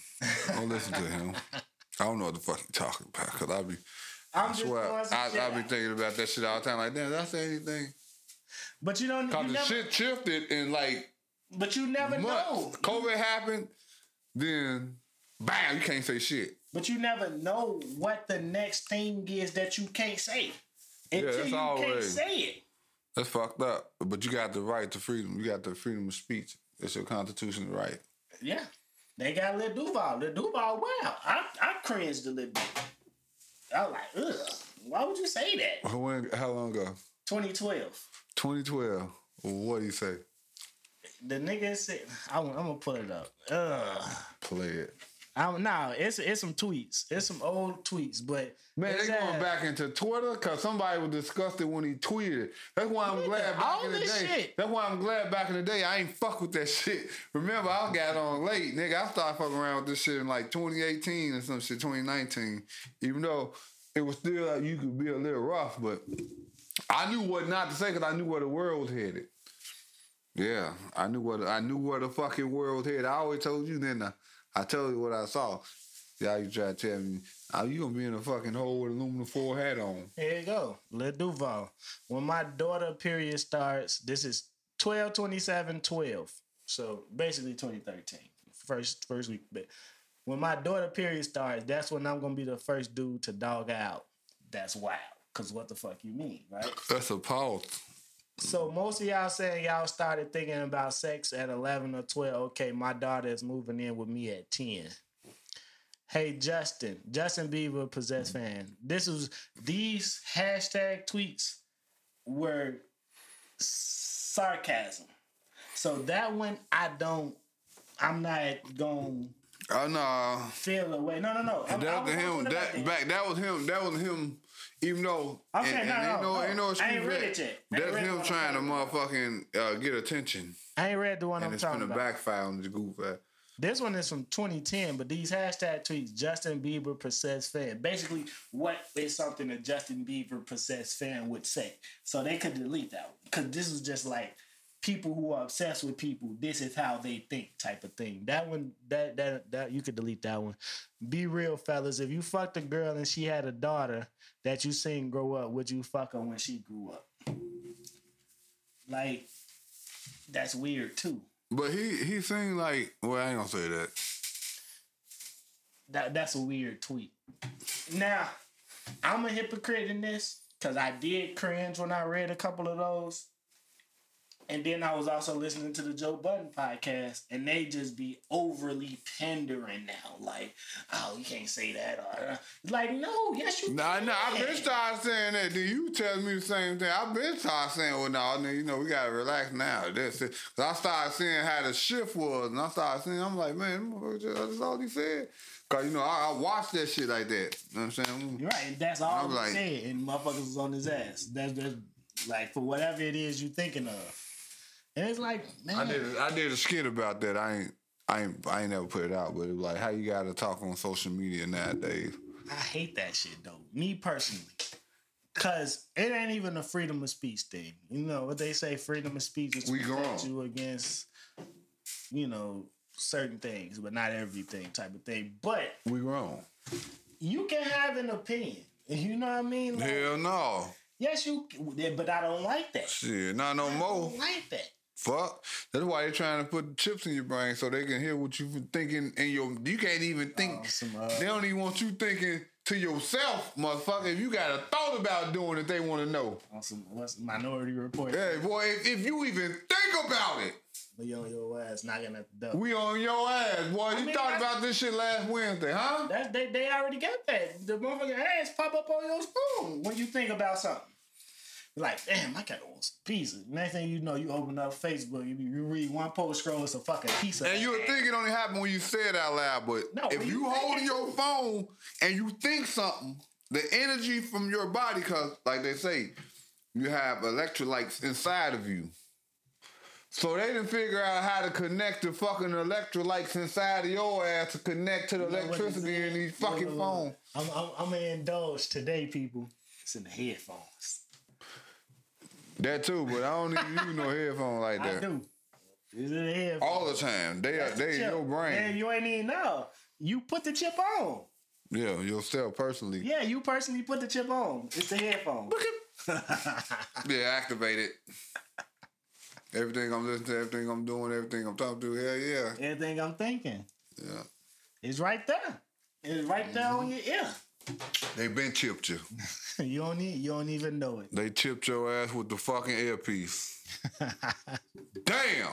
Don't listen to him. I don't know what the fuck he talking about because I be. I'm I swear, I, shit I be thinking about that shit all the time. Like, damn, did I say anything? But you don't. Cause You the never, shit shifted in like but you never know. months. COVID happened, then bam, you can't say shit. But you never know what the next thing is that you can't say until that's you can't say it. That's fucked up. But you got the right to freedom. You got the freedom of speech. It's your constitutional right. Yeah, they got Lil Duval. Lil Duval, wow, I I cringed a little bit. I was like, ugh, why would you say that? When, how long ago? 2012. 2012. What do you say? The nigga said, I'm, I'm gonna pull it up. Ugh. Play it. I'm nah, it's it's some tweets. It's some old tweets, but Man, they going back into Twitter because somebody was disgusted when he tweeted. That's why I'm glad back in the day. shit. That's why I'm glad back in the day I ain't fuck with that shit. Remember, I got on late, nigga. I started fucking around with this shit in like 2018 or some shit, 2019. Even though it was still like you could be a little rough, but I knew what not to say because I knew where the world was headed. Yeah, I knew what I knew where the fucking world headed. I always told you then. I, I told you what I saw. Yeah, you try to tell me, oh, you gonna be in a fucking hole with aluminum foil hat on. Here you go. Lil Duval. When my daughter period starts, this is 12 27 12. So basically 2013. First first week. But when my daughter period starts, that's when I'm gonna be the first dude to dog out. That's wild. Cause what the fuck you mean, right? That's a pause. So most of y'all saying y'all started thinking about sex at 11 or 12. Okay, my daughter is moving in with me at 10. Hey Justin, Justin Bieber possessed mm-hmm. fan. This was these hashtag tweets were sarcasm. So that one I don't I'm not gonna Oh no, feel away. No, no, no. I'm- that was him. That back. That was him. That was him. Even though, Okay, and, no, and ain't no, no. ain't no I ain't read it yet. That's him trying to motherfucking uh, get attention, I ain't read the one and I'm it's talking gonna about. backfire on the goof. ass. This one is from 2010, but these hashtag tweets, Justin Bieber possessed fan. Basically, what is something a Justin Bieber possessed fan would say? So they could delete that one. Because this is just like people who are obsessed with people, this is how they think type of thing. That one, that that that you could delete that one. Be real, fellas. If you fucked a girl and she had a daughter that you seen grow up, would you fuck her when she grew up? Like, that's weird too. But he he seemed like well, I ain't gonna say that. That that's a weird tweet. Now, I'm a hypocrite in this because I did cringe when I read a couple of those. And then I was also listening to the Joe Budden podcast, and they just be overly pandering now. Like, oh, you can't say that. Or, like, no, yes, you Nah, can. nah, I've been started saying that. Then you tell me the same thing. I've been started saying, well, no, nah, you know, we gotta relax now. That's it. Cause I started seeing how the shift was, and I started seeing, I'm like, man, that's all he said. Cause you know, I, I watched that shit like that. You know what I'm saying? You're right, and that's all I'm he like- said, and motherfuckers was on his ass. That's that's like for whatever it is you're thinking of. And it's like, man, I did, I did a skit about that. I ain't, I ain't, I ain't never put it out, but it was like how you gotta talk on social media nowadays. I hate that shit though. Me personally. Cause it ain't even a freedom of speech thing. You know what they say, freedom of speech is to We protect you against, you know, certain things, but not everything type of thing. But We grown. you can have an opinion. You know what I mean? Like, Hell no. yes, you but I don't like that. Shit, not no I more. don't like that. Fuck. That's why they're trying to put chips in your brain so they can hear what you been thinking in your. You can't even think. Oh, some, uh, they don't even want you thinking to yourself, motherfucker. If you got a thought about doing it, they want to know. On some what's Minority Report. Hey, boy, if, if you even think about it, But yo, your ass knocking at the door. we on your ass, boy. You mean, thought about this shit last Wednesday, huh? That they, they already got that. The motherfucking ass pop up on your spoon when you think about something. You're like, damn, I gotta want some. Next thing you know, you open up Facebook, you, you read one post scroll, it's a fucking pizza. And you would think it only happened when you say it out loud, but No, if you you hold your phone and you think something, the energy from your body, cause like they say, you have electrolytes inside of you. So they didn't figure out how to connect the fucking electrolytes inside of your ass to connect to the You know electricity in these fucking look, look. phones. I'm, I'm, I'm gonna indulge today, people. It's in the headphones. That too, but I don't even use no headphone like that. I do. It's the. All the time. They are That's the they chip. your brain. Man, you ain't even know. You put the chip on. Yeah, yourself personally. Yeah, you personally put the chip on. It's the headphone. Yeah, activate it. Everything I'm listening to, everything I'm doing, everything I'm talking to, hell yeah. Everything I'm thinking. Yeah. It's right there. It's right there on mm-hmm. your ear. They been chipped you. you don't need you don't even know it. They chipped your ass with the fucking earpiece. Damn.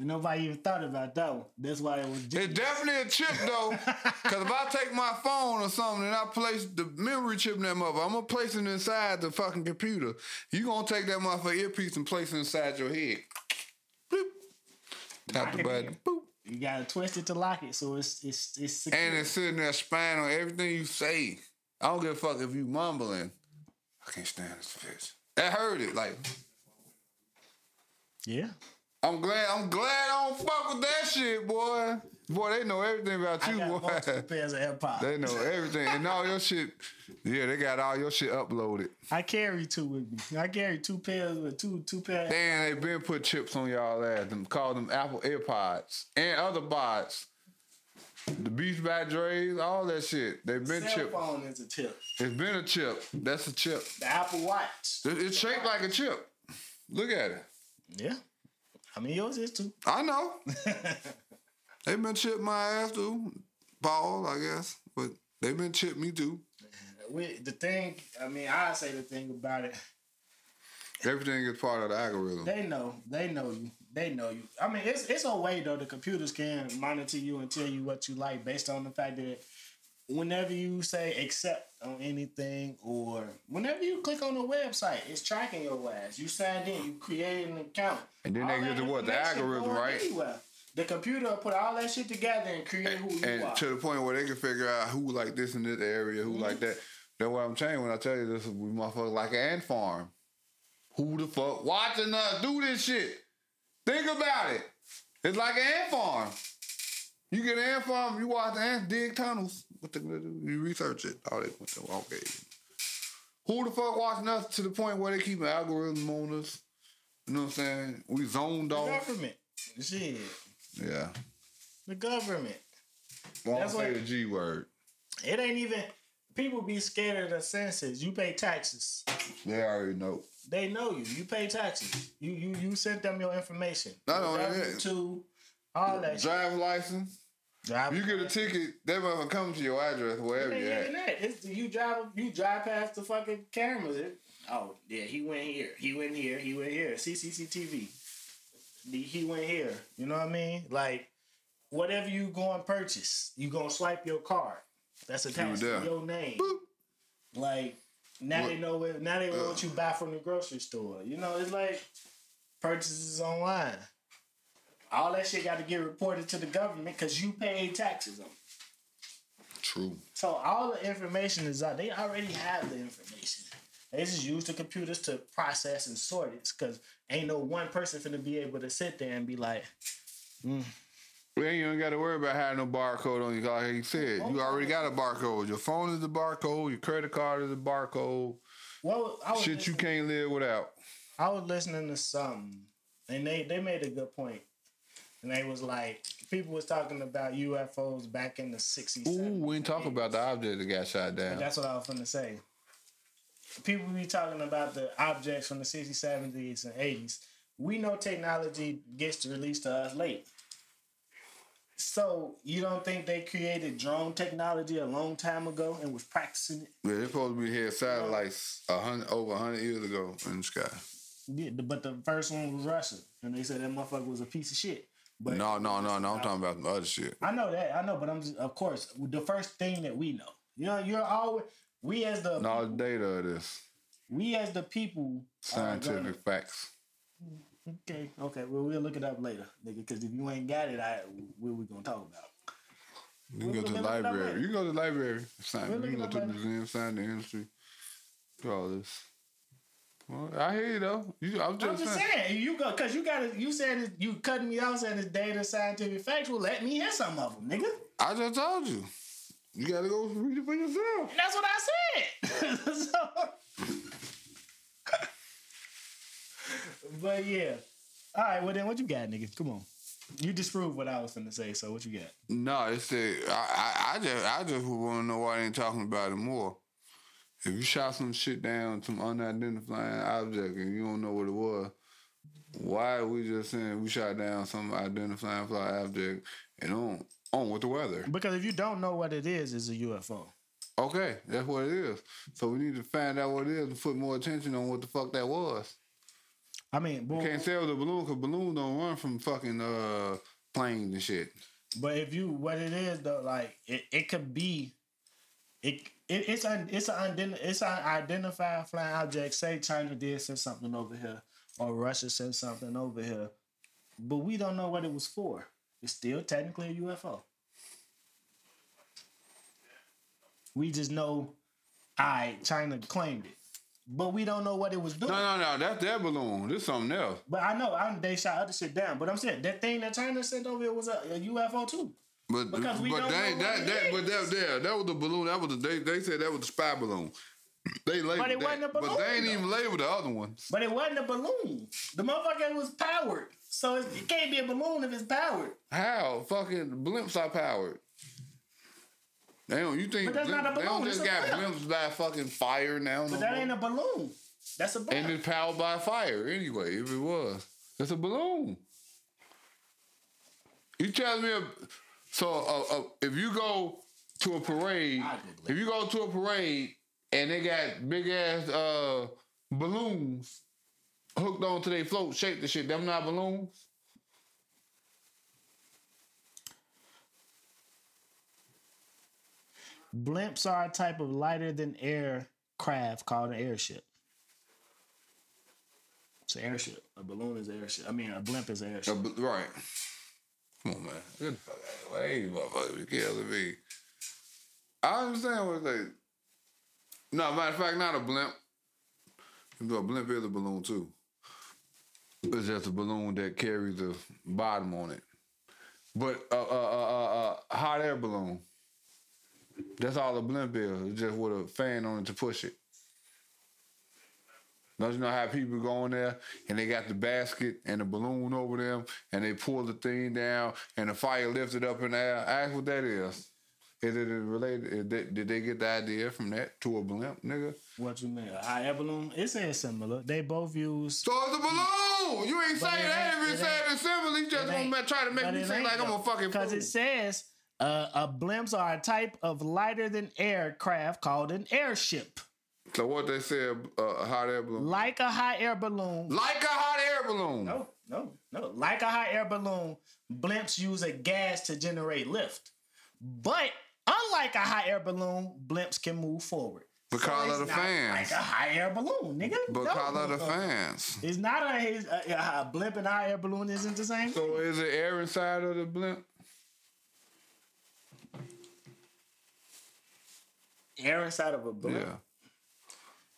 Nobody even thought about that one. That's why it was just It's definitely a chip though. Cause if I take my phone or something and I place the memory chip in that mother, I'm gonna place it inside the fucking computer. You gonna take that motherfucker earpiece and place it inside your head. Boop. Tap the button. Boop. You gotta twist it to lock it so it's it's it's secure. And it's sitting there spying on everything you say. I don't give a fuck if you mumbling. I can't stand this bitch. I heard it. Like, yeah. I'm glad. I'm glad I don't fuck with that shit, boy. Boy, they know everything about you. I got boy. multiple pairs of AirPods. They know everything, and all your shit. Yeah, they got all your shit uploaded. I carry two with me. I carry two pairs with two two pairs. Damn, they been put chips on y'all ass. Them call them Apple AirPods and other bots. The Beats by Dre's, all that shit. They've been Cell chipped. phone is a tip. It's been a chip. That's a chip. The Apple Watch. It- It's shaped like a chip. Look at it. Yeah. I mean yours is too. I know. they been chipped my ass too. Paul, I guess. But they've been chipped me too. With the thing, I mean, I say the thing about it. Everything is part of the algorithm. They know. They know you. They know you. I mean, it's it's a way though. The computers can monitor you and tell you what you like based on the fact that whenever you say accept on anything or whenever you click on the website, it's tracking your ass. You signed in. You created an account. And then they get to what? The algorithm, right? anywhere. The computer put all that shit together and create who you and are. to the point where they can figure out who like this in this area, who like mm-hmm. that. That's what I'm saying when I tell you this. We motherfuckers like an ant farm. Who the fuck watching us do this shit? Think about it. It's like an ant farm. You get an ant farm, you watch the ants dig tunnels. What they gonna do? You research it. Oh, they went to okay. Who the fuck watching us to the point where they keep an algorithm on us? You know what I'm saying? We zoned off. government. Shit. Yeah. The government. Won't That's say what- the G word. It ain't even. People be scared of the census. You pay taxes. They already know. They know you. You pay taxes. You you you sent them your information. Not only that. To all that shit. License. Drive. You get a ticket, they might come to your address wherever you at. that. It's you drive. You drive past the fucking cameras. It, Oh yeah, he went here. He went here. He went here. CCCTV. He went here. You know what I mean? Like whatever you go and purchase, you gonna swipe your card. That's attached to your name. Like now they know what. Now they know what you buy from the grocery store. You know, it's like purchases online. All that shit got to get reported to the government because you paid taxes on. it. True. So all the information is out. They already have the information. They just use the computers to process and sort it because ain't no one person finna be able to sit there and be like, hmm. Well, you ain't got to worry about having no barcode on you. Like you said, you already got a barcode. Your phone is a barcode. Your credit card is a barcode. "Well, I was Shit you can't live without. I was listening to something, and they they made a good point, and they was like, people was talking about UFOs back in the sixties. Ooh, we ain't talking about the object that got shot down. That's what I was gonna say. People be talking about the objects from the 60s, 70s, and 80s. We know technology gets released to us late. So you don't think they created drone technology a long time ago and was practicing it? Yeah, they're supposed to be here satellites a hundred over hundred years ago in the sky. Yeah, but the first one was Russia, and they said that motherfucker was a piece of shit. But No, no, no, no. I'm talking about the other shit. I know that, I know, but I'm just, of course, the first thing that we know. You know, you're always we as the No data of this we as the people scientific facts. Okay, okay. Well, we'll look it up later, nigga. Because if you ain't got it, I what we gonna talk about? You can We'll go to the it library. You can go to the library. We'll You can go to the museum, science, the industry. Do all this. Well, I hear you though. You, I'm I'm just, just saying. saying, you go because you got to You said it, you cutting me off saying it's data, scientific facts. Well, let me hear some of them, nigga. I just told you. You gotta go read it for yourself. That's what I said. so, but yeah. All right. Well, then what you got, nigga? Come on. You disproved what I was finna say. So what you got? No, it's the I, I, I just I just want to know why they ain't talking about it more. If you shot some shit down, some unidentified object, and you don't know what it was, why are we just saying we shot down some identifying fly object and on on with the weather? Because if you don't know what it is, it's a UFO. Okay, that's what it is. So we need to find out what it is and put more attention on what the fuck that was. I mean, boy, Can't say it was a balloon because balloons don't run from fucking uh planes and shit. But if you what it is though, like it, it could be, it, it it's un, it's an it's an identified flying object. Say China did send something over here, or Russia sent something over here, but we don't know what it was for. It's still technically a UFO. We just know, I China claimed it, but we don't know what it was doing. No, no, no, that's their balloon. This something else. But I know I'm, they shot other shit down. But I'm saying that thing that China sent over here was a, a UFO too. But Because we but don't they, know that that it but that there that was the balloon. That was the they they said that was the spy balloon. They labeled But it that, wasn't a balloon. but they ain't though. even labeled the other ones. But it wasn't a balloon. The motherfucker was powered. So it, can't be a balloon if it's powered. How fucking blimps are powered? Damn. You think But that's blimp- not a they don't just got blimp. blimps by fucking fire now? But no that more? ain't a balloon. That's a balloon. and it's powered by fire anyway. If it was, it's a balloon. You telling me? a- So uh, uh, if you go to a parade, I Google it. if you go to a parade and they got big ass uh, balloons hooked onto their float, shake the shit. Them not balloons. Blimps are a type of lighter than air craft called an airship. It's an airship. A balloon is an airship. I mean, a blimp is an Uh, airship. b- right. Come on, man. Get the fuck out of the way. Hey, motherfucker, you killing me. I understand what they. No, matter of fact, not a blimp. A blimp is a balloon too. It's just a balloon that carries a bottom on it. But a uh, uh, uh, hot air balloon. That's all a blimp is. It's just with a fan on it to push it. Don't you know how people go in there and they got the basket and the balloon over them and they pull the thing down and the fire lifted up in the air? Ask what that is. Is it related? Did they get the idea from that to a blimp, nigga? What you mean? A hot air balloon? It says similar. They both use. So it's a balloon. You ain't saying that ain't- if you it said ain't- it simple. You just gonna try to make me seem like I'm a fucking Because it says uh, a blimps are a type of lighter than aircraft called an airship. So what they said, uh, a hot air balloon? Like a hot air balloon. Like a hot air balloon. No, no, no. Like a hot air balloon, blimps use a gas to generate lift. But unlike a hot air balloon, blimps can move forward. Because it's of the fans. Like a hot air balloon, nigga. Because No. of the fans. It's not a, a, a, a blimp and a hot air balloon isn't the same. So is it air inside of the blimp? air inside of a blimp. Yeah.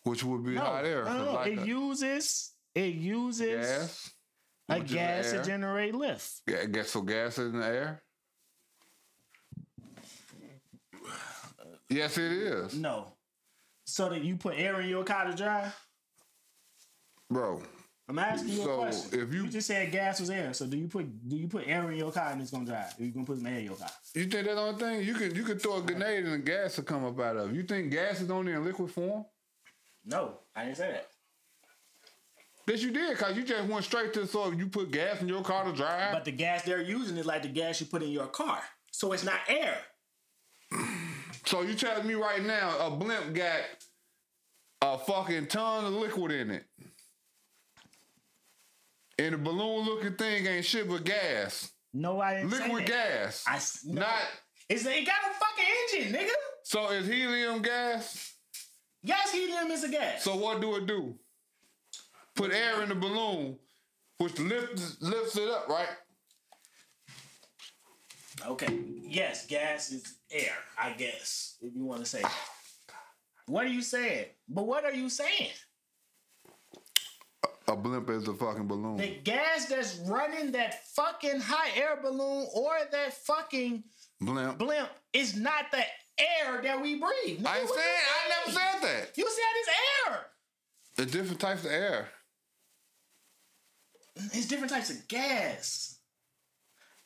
Which would be No, hot air. no, no, like it a uses it uses gas. a gas to generate lift. Yeah, so gas is in the air. Yes, it is, No. So that you put air in your car to drive? bro. I'm asking you So, a question. if you- just said gas was air, so do you put do you put air in your car and it's gonna drive? Or you gonna put some air in your car? You think that's the only thing you could you could throw a grenade and the gas will come up out of. You think gas is only in liquid form? No, I didn't say that. Yes, you did, cause you just went straight to so you put gas in your car to drive. But the gas they're using is like the gas you put in your car. So it's not air. So you telling me right now a blimp got a fucking ton of liquid in it. And the balloon looking thing ain't shit but gas. No, I didn't Liquid gas. I no. Not It's, it got a fucking engine, nigga. so is helium gas? Yes, helium is a gas. So what do it do? Put air in the balloon, which lifts lifts it up, right? Okay. Yes, gas is air, I guess, if you want to say that. What are you saying? But what are you saying? A blimp is a fucking balloon. The gas that's running that fucking hot air balloon or that fucking Blimp. blimp is not the air that we breathe. Nigga, I saying I never said that. You said it's air. There's different types of air. It's different types of gas.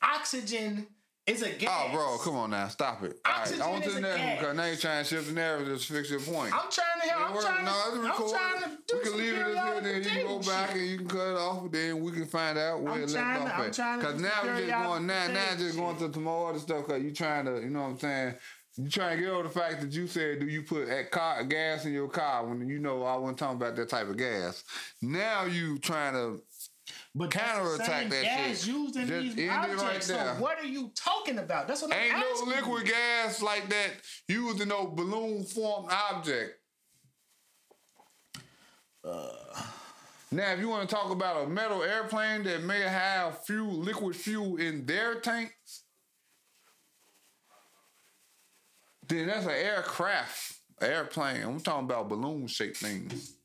Oxygen is a gas. Oh, bro, come on now, stop it. All right, Oxygen I want to the next one because now you're trying to shift the narrative to fix your point. I'm trying to help. I'm trying to. no, it's I'm record. trying to do we can leave it as here, then you can go back shit. and you can cut it off, then we can find out where I'm it left to- off at. Because now we're just going now, now just going to some other stuff. Because you trying to, you know what I'm saying. You trying to get over the fact that you said, do you put that car gas in your car when you know I wasn't talking about that type of gas. Now you trying to But counterattack that gas shit. used in Just these objects. right there. So what are you talking about? That's what I'm Ain't no asking. you. liquid gas like that used in no balloon formed object. Uh. now, if you want to talk about a metal airplane that may have fuel, liquid fuel in their tanks, then that's an aircraft, airplane. I'm talking about balloon shaped things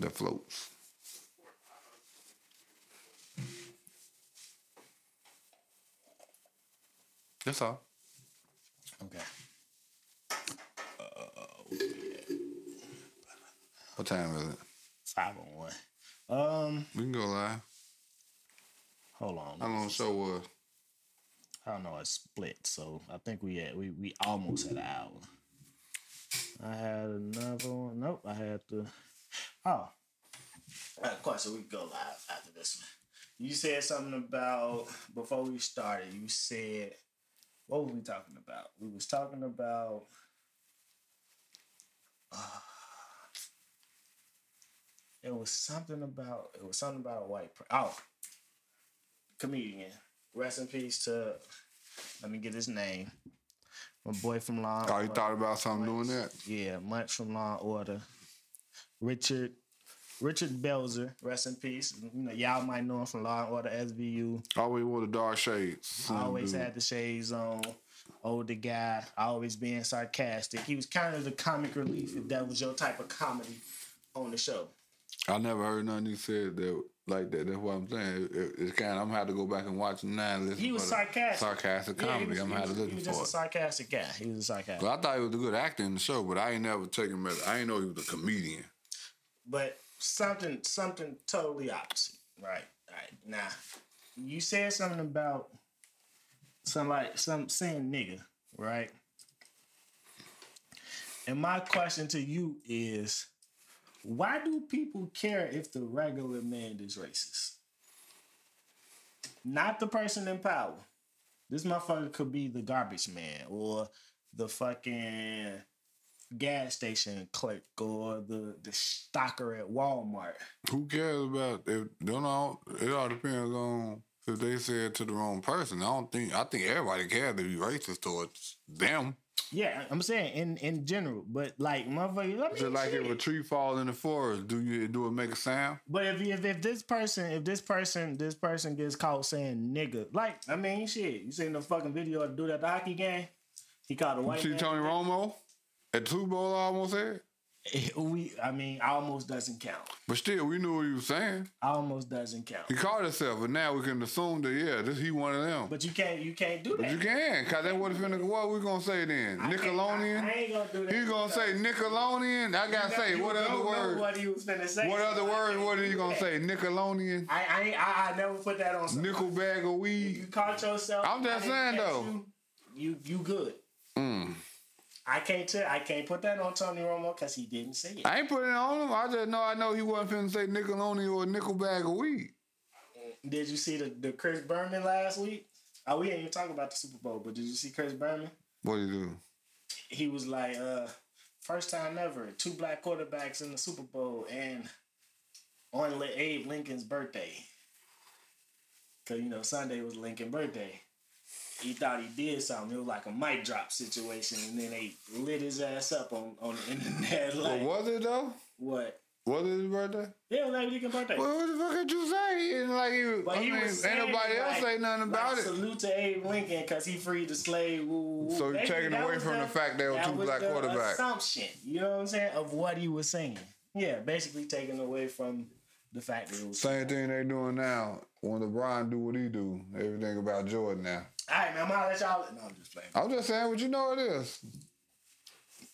that floats. That's all. Okay. What time is it? Five on one. Um, We can go live. hold on. How long the show was? I don't know. It's split, so I think we had we we almost had an hour. I had another one. Nope, I had to. Oh, of course. So we can go live after this one. You said something about before we started. You said what were we talking about? We was talking about. uh, it was something about. It was something about a white. Oh, comedian. Rest in peace to. Let me get his name. My boy from Law. Oh, you Order. thought about something doing that? Yeah, much from Law and Order. Richard Richard Belzer, rest in peace. You know, y'all might know him from Law and Order SVU. Always wore the dark shades. Always had the shades on. Older guy, always being sarcastic. He was kind of the comic relief if that was your type of comedy on the show. I never heard nothing you said that like that. That's what I'm saying. It, it's kind of I'm gonna have to go back and watch it now. And listen He was for sarcastic. Sarcastic Yeah, comedy. was- I'm he gonna have to was- He was just for a sarcastic guy. He was a sarcastic. But I thought he was a good actor in the show, but I ain't never taken him I ain't know he was a comedian. but something something totally opposite. Right. Right. Now, you said something about somebody some saying nigga, right? And my question to you is why do people care if the regular man is racist? Not the person in power. This motherfucker could be the garbage man or the fucking gas station clerk or the the stocker at Walmart. Who cares about it? don't know? It all depends on if they said to the wrong person. I don't think. I think everybody cares to be racist towards them. Yeah, I'm saying in in general, but like motherfucker, I mean, Just like shit. if a tree falls in the forest, do you do it make a sound? But if, if if this person if this person this person gets caught saying nigga, like I mean shit, you seen the fucking video of the dude at the hockey game? He called a white. You see man. Tony Romo at Super Bowl almost said, We I mean almost doesn't count. but still we knew what he was saying. Almost doesn't count. He called himself, but now we can assume that yeah, this he one of them. But, But you can't you can't do that. you can, cause then what if finna what we gonna say then? I Nickelodeon. I, I ain't gonna do that. He gonna say Nickelodeon. I gotta say You what other word? What he was finna say. What so other I word? What are you gonna that. say? Nickelodeon. I I, I I never put that on. somebody. Nickel bag of You weed. caught yourself. I'm just saying, though. You, you you good. Mm. I can't tell. I can't put that on Tony Romo because he didn't say it. I ain't putting it on him. I just know I know he wasn't finna say Nickelodeon or nickel bag of weed. Did you see the, the Chris Berman last week? Oh, we ain't even talking about the Super Bowl, but did you see Chris Berman? What do you do? He was like, uh, first time ever, two black quarterbacks in the Super Bowl and on Abe Lincoln's birthday. Cause you know Sunday was Lincoln's birthday. He thought he did something. It was like a mic drop situation, and then they lit his ass up on, on the internet. But Like, was it though? what? Was it his birthday? Yeah, it was like Lincoln's birthday. Well, what the fuck did you say? Like, he, But I he mean, was ain't nobody else like- say nothing about like, it. Salute to Abe Lincoln because he freed the slave. Woo, woo, woo. So you're taking away from the fact there were two was black the quarterbacks. Assumption, you know what I'm saying, of what he was saying. Yeah, basically taking away from the fact that it was. Same thing they're doing now. When LeBron do what he do, everything about Jordan now. All right, man, I'm gonna let y'all. No, I'm just playing. I'm just saying what you know it is.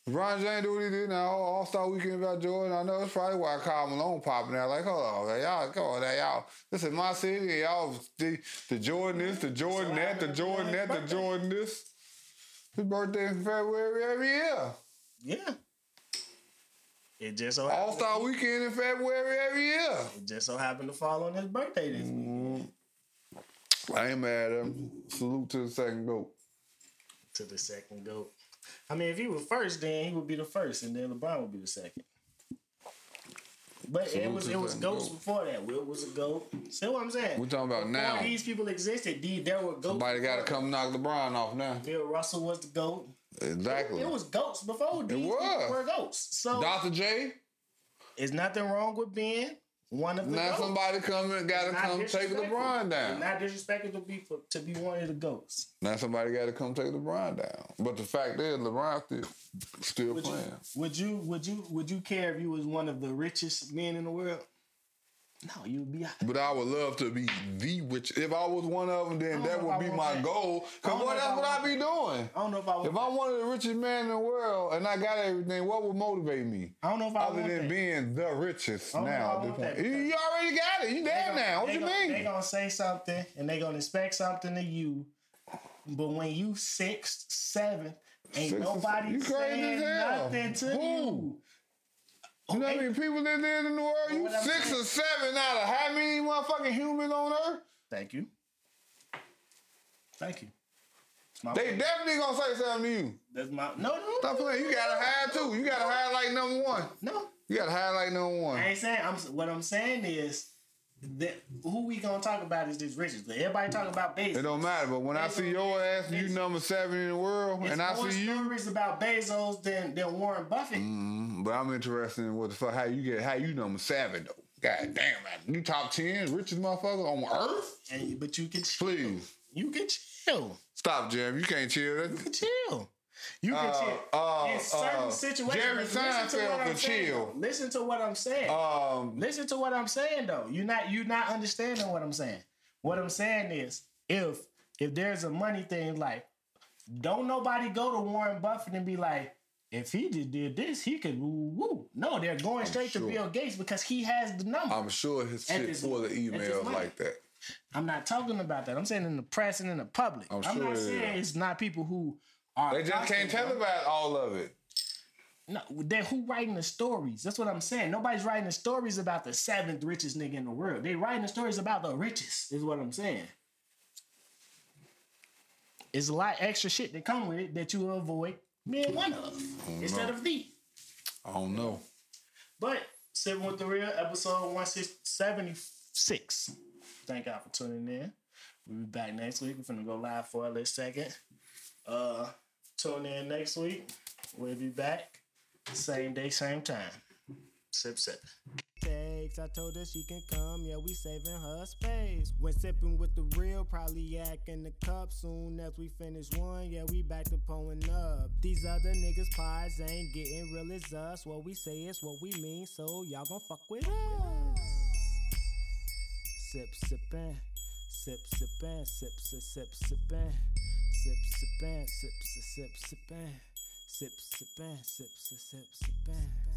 LeBron James do what he did now. All Star Weekend about Jordan. I know it's probably why Karl Malone popping out. Like, hold on, man, y'all, come on, now, y'all. This is my city, y'all the, the Jordan this, the Jordan that, the Jordan that, the Jordan this. His birthday in February every year. Yeah. It just so All. Star Weekend in February every year. It just so happened to fall on his birthday this week. Mm-hmm. I ain't mad at him. Salute to the second goat. To the second goat. I mean, if he was first, then he would be the first, and then LeBron would be the second. But it was it was goats goat. before that. Wilt was a goat. See what I'm saying? We're talking about Before now. these people existed, D, there were goats. Somebody got to come knock LeBron off now. Bill Russell was the goat. Exactly. It was goats before these people was. were goats. So Dr. J. there's nothing wrong with being one of the Now goats. somebody coming got to come take. LeBron It's down. Not disrespectful to be for, to be one of the goats. Now somebody got to come take LeBron down. But the fact is, LeBron still still Would you, playing. would you would you would you care if you was one of the richest men in the world? No, you would be. But I would love to be the rich. If I was one of them, then that would be my that. goal. I Cause boy, that's I what I want be doing. I don't know if I. Would, If I'm one of the richest men in the world and I got everything, what would motivate me? I don't know if I Other than that. being the richest I don't know if I now. at this point. You, already got it. You there now. What you gonna- mean? They gonna say something and they gonna expect something to you, but when you sixth, seventh, ain't Sixth nobody seventh. You crazy saying nothing to Who? you. You know how oh, many people that live in the world? You six or seven out of how many motherfucking humans on earth? Thank you. Thank you. They definitely gonna say something to you. That's my no no Stop playing. You gotta hide too. You gotta hide like number one. no. You gotta hide like number one. I ain't saying. I'm what I'm saying is that who we gonna talk about is this riches. Everybody talking about Bezos. It don't matter. But when I see your ass, you number seven in the world, and I see you. stories about Bezos than than Warren Buffett. Mm, but I'm interested in what the fuck how you get how you number seven though. God damn, man. You top ten richest motherfucker on earth? And but you can chill. Please You can chill. stop, Jim. You can't chill. You can chill. You can Uh, chill. uh, In certain uh, situations, Jerry Seinfeld can chill. Listen to what I'm saying. Um, Listen to what I'm saying though. You're not you're not understanding what I'm saying. What I'm saying is if if there's a money thing, like don't nobody go to Warren Buffett and be like, if he just did this, he could woo woo. No, they're going straight sure. to Bill Gates because he has the number. I'm, sure his shit full of emails like that. I'm not talking about that. I'm saying in the press and in the public. I'm I'm, sure not saying it's not people who are. They just can't tell about all of it. No, they who writing the stories? That's what I'm saying. Nobody's writing the stories about the seventh richest nigga in the world. They writing the stories about the richest. Is what I'm saying. It's a lot extra shit that come with it that you avoid being one of instead know. of the. I don't know. But Seven with the Real, episode 176. Thank y'all for tuning in. We'll be back next week. We're gonna go live for a little second. Uh, tune in next week. We'll be back. Same day, same time. Sip, sip. takes. I told her she can come, yeah, we saving her space. When sipping with the real, probably yak in the cup. Soon as we finish one, yeah, we back to pulling up. These other niggas' pies ain't getting real as us. What we say is what we mean, so y'all gon' fuck with us. Sip, sippin', sip, sippin', sip, sip, sip, sippin', sip, sippin', sip, sip, sip, sippin', sip, sippin', sip, sip, sip, sippin'.